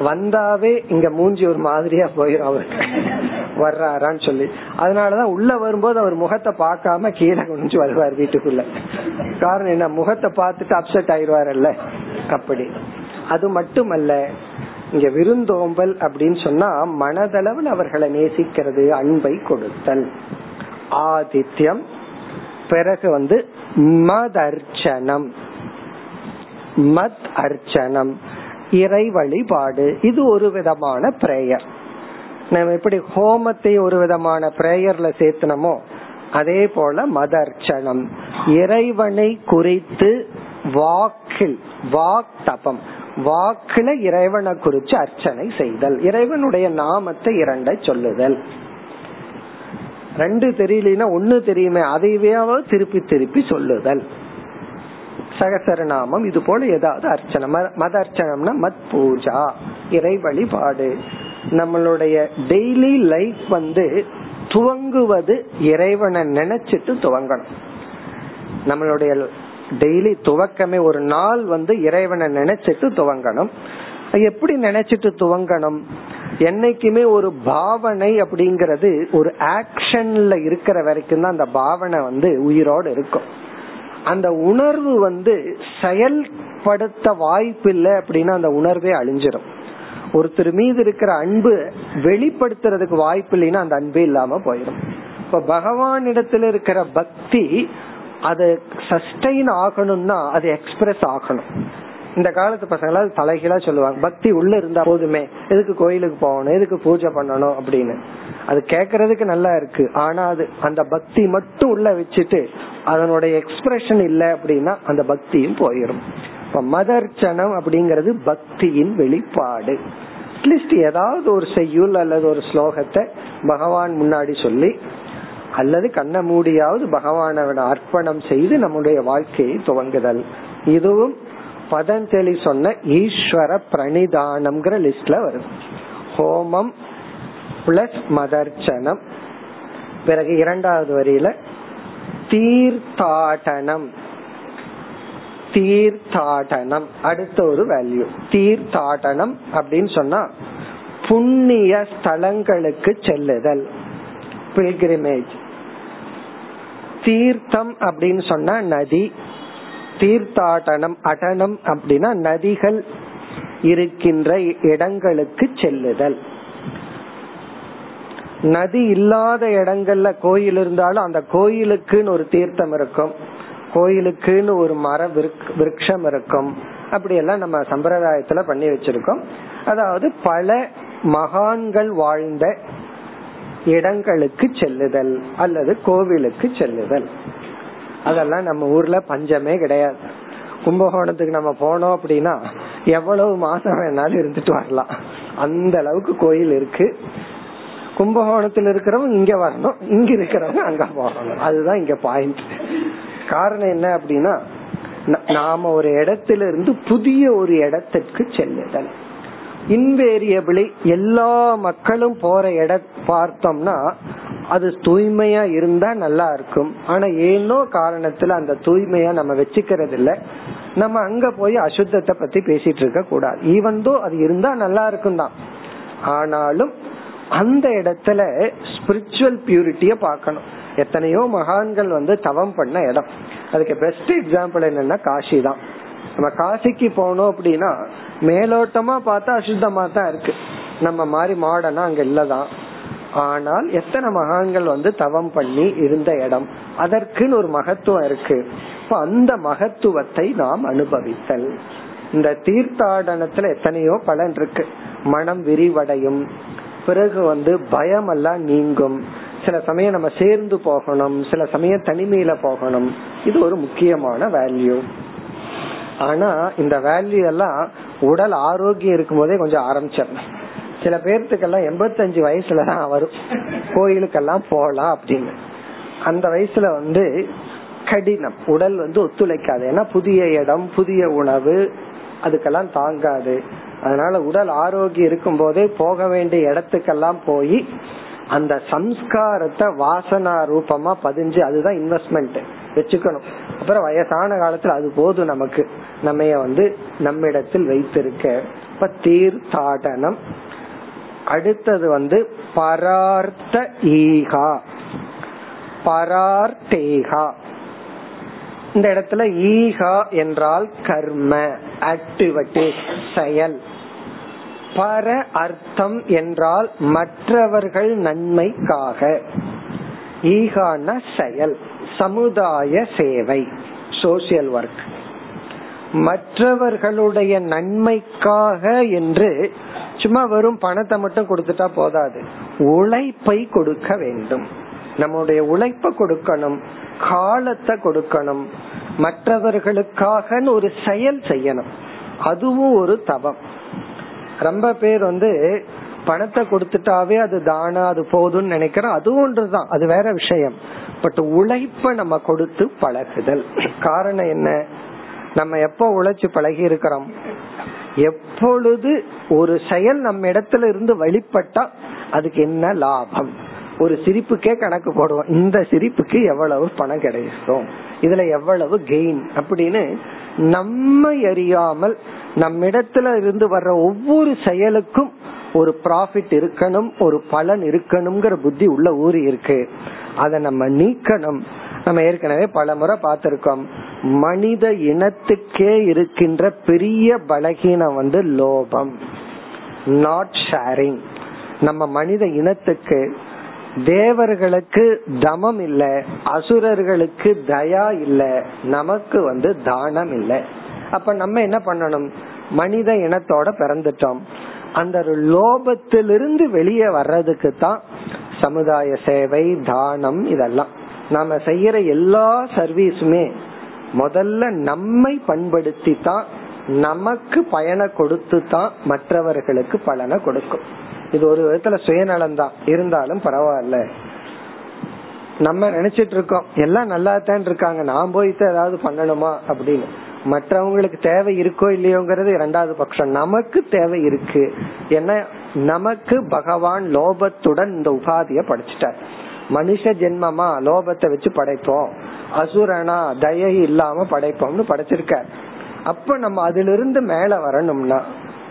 வந்தாவே இங்க மூஞ்சி ஒரு மாதிரியா போயிடும் அவருக்கு. வர்றாரான்னு சொல்லி. அதனாலதான் உள்ள வரும்போது அவர் முகத்தை பார்க்காம கீழே குனிஞ்சு வருவார் வீட்டுக்குள்ள. காரணம் என்ன? முகத்தை பார்த்துட்டு அப்செட் ஆயிடுவாருல்ல அப்படி. அது மட்டுமல்ல இங்க விருந்தோம்பல் அப்படின்னு சொன்னா மனதளவில் அவர்களை நேசிக்கிறது அன்பை கொடுத்தல். ஆதித்யம் பிறகு வந்து மத் அர்ச்சனம் மத் அர்ச்சனம் இறை வழிபாடு இது ஒரு விதமான பிரேயர். நம்ம எப்படி ஹோமத்தை ஒரு விதமான பிரேயர்ல சேர்த்தனமோ அதே போல மத அர்ச்சனம் இறைவனை குறித்து வாக்கில் வாக் தபம் வாக்குல இறைவனை குறிச்சு அர்ச்சனை செய்தல். இறைவனுடைய நாமத்தை இரண்டை சொல்லுதல். ரெண்டு தெரியலனா ஒண்ணு தெரியுமே அதைவே திருப்பி திருப்பி சொல்லுதல். சகசரநாமம் இது போல ஏதாவது அர்ச்சனை. மத அர்ச்சனம்னா மத் பூஜா இறை வழிபாடு நம்மளுடைய டெய்லி லைஃப் வந்து துவங்குவது இறைவனை நினைச்சிட்டு துவங்கணும். நம்மளுடைய டெய்லி துவக்கமே ஒரு நாள் வந்து இறைவனை நினைச்சிட்டு துவங்கணும். எப்படி நினைச்சிட்டு துவங்கணும்? என்னைக்குமே ஒரு பாவனை அப்படிங்கறது ஒரு ஆக்ஷன்ல இருக்கிற வரைக்கும் தான் அந்த பாவனை வந்து உயிரோடு இருக்கும். அந்த உணர்வு வந்து செயல்படுத்த வாய்ப்பு இல்லை அப்படின்னா அந்த உணர்வே அழிஞ்சிடும் ஒருத்தர் மீது இருக்கிற அன்பு வெளிப்படுத்துறதுக்கு வாய்ப்பு இல்லைன்னா அந்த அன்பே இல்லாம போயிடும் இப்ப பகவான் இடத்துல இருக்கிற பக்தி அது சஸ்டைன் ஆகணும்னா அது எக்ஸ்பிரஸ் ஆகணும். இந்த காலத்து பசங்களா தலைகீழா சொல்லுவாங்க. பக்தி உள்ள இருந்தா போதுமே. எதுக்கு கோயிலுக்கு போகணும்? எதுக்கு பூஜை பண்ணணும்? அப்படின்னு. அது கேக்குறதுக்கு நல்லா இருக்கு. ஆனா அது அந்த பக்தி மட்டும் உள்ள வச்சுட்டு அதனுடைய எக்ஸ்பிரஷன் இல்ல அப்படின்னா அந்த பக்தியும் போயிடும் இப்ப மதர்ச்சனம் அப்படிங்கறது பக்தியின் வெளிப்பாடு. அட்லீஸ்ட் ஏதாவது ஒரு செய்யுள் அல்லது ஒரு ஸ்லோகத்தை பகவான் முன்னாடி சொல்லி அல்லது கண்ண மூடியாவது பகவானோட அர்ப்பணம் செய்து நம்முடைய வாழ்க்கையை துவங்குதல். இதுவும் பதஞ்சலி சொன்ன ஈஸ்வர பிரணிதானம்ங்கிற லிஸ்ட்ல வரும். ஹோமம் பிளஸ் மதர்ச்சனம். பிறகு இரண்டாவது வரியில தீர்த்தாடனம். தீர்த்தாடனம். அடுத்த ஒரு வேல்யூ தீர்த்தாடனம் அப்படின்னு சொன்னா புண்ணிய ஸ்தலங்களுக்கு செல்லுதல். பில்கிரிமேஜ் தீர்த்தம் அப்படின்னு சொன்னா நதி. தீர்த்தாடனம் அடனம் அப்படின்னா நதிகள் இருக்கின்ற இடங்களுக்கு செல்லுதல். நதி இல்லாத இடங்கள்ல கோயில் இருந்தாலும் அந்த கோயிலுக்குன்னு ஒரு தீர்த்தம் இருக்கும். கோயிலுக்குன்னு ஒரு மர விருட்சம் இருக்கும். அப்படி எல்லாம் நம்ம சம்பிரதாயத்துல பண்ணி வச்சிருக்கோம். அதாவது பல மகான்கள் வாழ்ந்த இடங்களுக்கு செல்லுதல் அல்லது கோவிலுக்கு செல்லுதல். அதெல்லாம் நம்ம ஊர்ல பஞ்சமே கிடையாது. கும்பகோணத்துக்கு நம்ம போனோம் அப்படின்னா எவ்வளவு மாசம் வேணாலும் இருந்துட்டு வரலாம். அந்த அளவுக்கு கோயில் இருக்கு. கும்பகோணத்துல இருக்கிறவங்க இங்க வரணும். இங்க இருக்கிறவங்க அங்க போகணும். அதுதான் இங்க பாயிண்ட் காரணம் என்ன அப்படின்னா நாம ஒரு இடத்துல இருந்து புதிய ஒரு இடத்திற்கு செல்லுதல். இன்வேரியபிளி எல்லா மக்களும் போற இட பார்த்தோம்னா அது தூய்மையா இருந்தா நல்லா இருக்கும். ஆனா ஏனோ காரணத்துல அந்த தூய்மையா நம்ம வச்சுக்கிறது இல்ல நம்ம அங்க போய் அசுத்தத்தை பத்தி பேசிட்டு இருக்க கூடாது. ஈவன்தோ அது இருந்தா நல்லா இருக்கும் தான். ஆனாலும் அந்த இடத்துல ஸ்பிரிச்சுவல் பியூரிட்டிய பார்க்கணும். எத்தனையோ மகான்கள் வந்து தவம் பண்ண இடம். அதுக்கு பெஸ்ட் எக்ஸாம்பிள் என்னன்னா காஷி தான். நம்ம காசிக்கு போனோம் அப்படின்னா மேலோட்டமா பார்த்தா அசுத்தமா தான் இருக்கு. நம்ம மாதிரி மாடனா அங்க இல்லதான். ஆனால் எத்தனை மகான்கள் வந்து தவம் பண்ணி இருந்த இடம் அதற்குன்னு ஒரு மகத்துவம் இருக்கு. இப்ப அந்த மகத்துவத்தை நாம் அனுபவித்தல். இந்த தீர்த்தாடனத்துல எத்தனையோ பலன் இருக்கு. மனம் விரிவடையும். பிறகு வந்து பயம் எல்லாம் நீங்கும். சில சமயம் நம்ம சேர்ந்து போகணும். சில சமயம் தனிமையில போகணும். இது ஒரு முக்கியமான வேல்யூ ஆனா இந்த வேல்யூ எல்லாம் உடல் ஆரோக்கியம் இருக்கும் போதே கொஞ்சம் ஆரம்பிச்சிடணும். சில பேர்த்துக்கெல்லாம் எண்பத்தஞ்சு வயசுலதான் வரும். கோயிலுக்கெல்லாம் போலாம் அப்படின்னு. அந்த வயசுல வந்து கடினம். உடல் வந்து ஒத்துழைக்காது. ஏன்னா புதிய இடம் புதிய உணவு அதுக்கெல்லாம் தாங்காது. அதனால உடல் ஆரோக்கியம் இருக்கும் போதே போக வேண்டிய இடத்துக்கெல்லாம் போய் அந்த சம்ஸ்காரத்தை வாசனா ரூபமா பதிஞ்சு அதுதான் இன்வெஸ்ட்மெண்ட் வச்சுக்கணும். அப்புறம் வயசான காலத்துல அது போதும் நமக்கு. நம்ம வந்து நம்மிடத்தில் வைத்திருக்க. இப்ப தீர்த்தாடனம். அடுத்தது வந்து பரார்த்த ஈகா. பரார்த்தேகா. இந்த இடத்துல ஈகா என்றால் கர்ம ஆக்டிவிட்டி செயல். பர அர்த்தம் என்றால் மற்றவர்கள் நன்மைக்காக. ஈகான செயல். சமுதாய சேவை சோசியல் ஒர்க் மற்றவர்களுடைய நன்மைக்காக என்று சும்மா வெறும் பணத்தை மட்டும் கொடுத்துட்டா போதாது. உழைப்பை கொடுக்க வேண்டும். நம்முடைய உழைப்பை கொடுக்கணும் காலத்தை கொடுக்கணும் மற்றவர்களுக்காக ஒரு செயல் செய்யணும். அதுவும் ஒரு தவம். ரொம்ப பேர் வந்து பணத்தை கொடுத்துட்டாவே அது தானா அது போதும்னு நினைக்கிறோம். அது ஒன்றுதான். அது வேற விஷயம். பட் உழைப்ப நம்ம கொடுத்து பழகுதல். காரணம் என்ன? நம்ம எப்ப உழைச்சு பழகி இருக்கிறோம்? எப்பொழுது ஒரு செயல் நம்ம இடத்துல இருந்து வெளிப்பட்டா அதுக்கு என்ன லாபம்? ஒரு சிரிப்புக்கே கணக்கு போடுவோம். இந்த சிரிப்புக்கு எவ்வளவு பணம் கிடைக்கும்? இதுல எவ்வளவு கெயின் அப்படின்னு நம்ம அறியாமல் நம்மிடத்துல இருந்து வர்ற ஒவ்வொரு செயலுக்கும் ஒரு ப்ராஃபிட் இருக்கணும் ஒரு பலன் இருக்கணுங்கிற புத்தி உள்ள ஊறி இருக்கு அதை நம்ம நீக்கணும். நம்ம ஏற்கனவே பல முறை பார்த்திருக்கோம். மனித இனத்துக்கே இருக்கின்ற பெரிய பலகீனம் வந்து லோபம். நாட் ஷேரிங் நம்ம மனித இனத்துக்கு தேவர்களுக்கு தமம் இல்ல அசுரர்களுக்கு தயா இல்ல நமக்கு வந்து தானம் இல்ல. அப்ப நம்ம என்ன பண்ணணும்? மனித இனத்தோட பிறந்துட்டோம். அந்த லோபத்திலிருந்து வெளியே வர்றதுக்கு தான் சமுதாய சேவை தானம் இதெல்லாம். நாம செய்யற எல்லா சர்வீஸுமே முதல்ல நம்மை பண்படுத்தி தான் நமக்கு பயனை கொடுத்து தான் மற்றவர்களுக்கு பலனை கொடுக்கும். இது ஒரு விதத்துல சுயநலம் தான் இருந்தாலும் பரவாயில்ல. நம்ம நினைச்சிட்டு இருக்கோம் எல்லாம் நல்லா தான் இருக்காங்க நான் போயிட்டு ஏதாவது பண்ணணுமா அப்படின்னு. மற்றவங்களுக்கு தேவை இருக்கோ இல்லையோங்கிறது இரண்டாவது பட்சம் நமக்கு தேவை இருக்கு. ஏன்னா நமக்கு பகவான் லோபத்துடன் இந்த உபாதிய படைச்சிட்டார். மனுஷ ஜென்மமா லோபத்தை வச்சு படைப்போம். அசுரனா தயை இல்லாம படைப்போம்னு படைச்சிருக்க அப்ப நம்ம அதிலிருந்து மேல வரணும்னா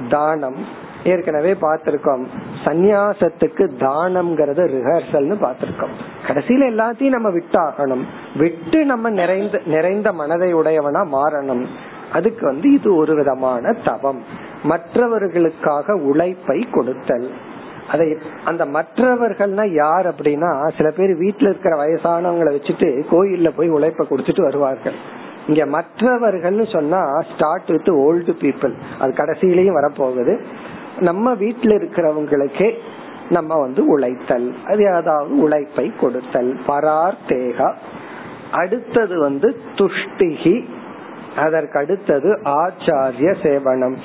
தானம் ஏற்கனவே பார்த்திருக்கோம். சந்நியாசத்துக்கு தானம்ங்கிறது ரிஹர்சல்னு பார்த்திருக்கோம். கடைசியில எல்லாத்தையும் நம்ம விட்டாகணும். விட்டு நம்ம நிறைந்த நிறைந்த மனதை உடையவனா மாறணும். அதுக்கு வந்து இது ஒரு விதமான தவம். மற்றவர்களுக்காக உழைப்பை கொடுத்தல். அதை அந்த மற்றவர்கள்னா யார் அப்படின்னா சில பேர் வீட்டுல இருக்கிற வயசானவங்களை வச்சுட்டு கோயில்ல போய் உழைப்ப கொடுத்துட்டு வருவார்கள். இங்க மற்றவர்கள்னு சொன்னா ஸ்டார்ட் வித் ஓல்டு பீப்புள் அது கடைசியிலயும் வரப்போகுது. நம்ம வீட்டில் இருக்கிறவங்களுக்கே நம்ம வந்து உழைத்தல். அது ஏதாவது உழைப்பை கொடுத்தல். பரார்த்தேகா அடுத்தது வந்து துஷ்டிகி. அதற்கு அடுத்தது ஆச்சாரிய சேவனம்.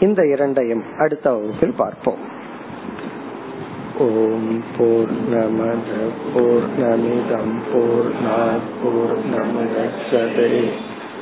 இந்த இரண்டையும் அடுத்த வகுப்பில் பார்ப்போம். ஓம் போர் பூர்ணமிதம் போர் நமிதம்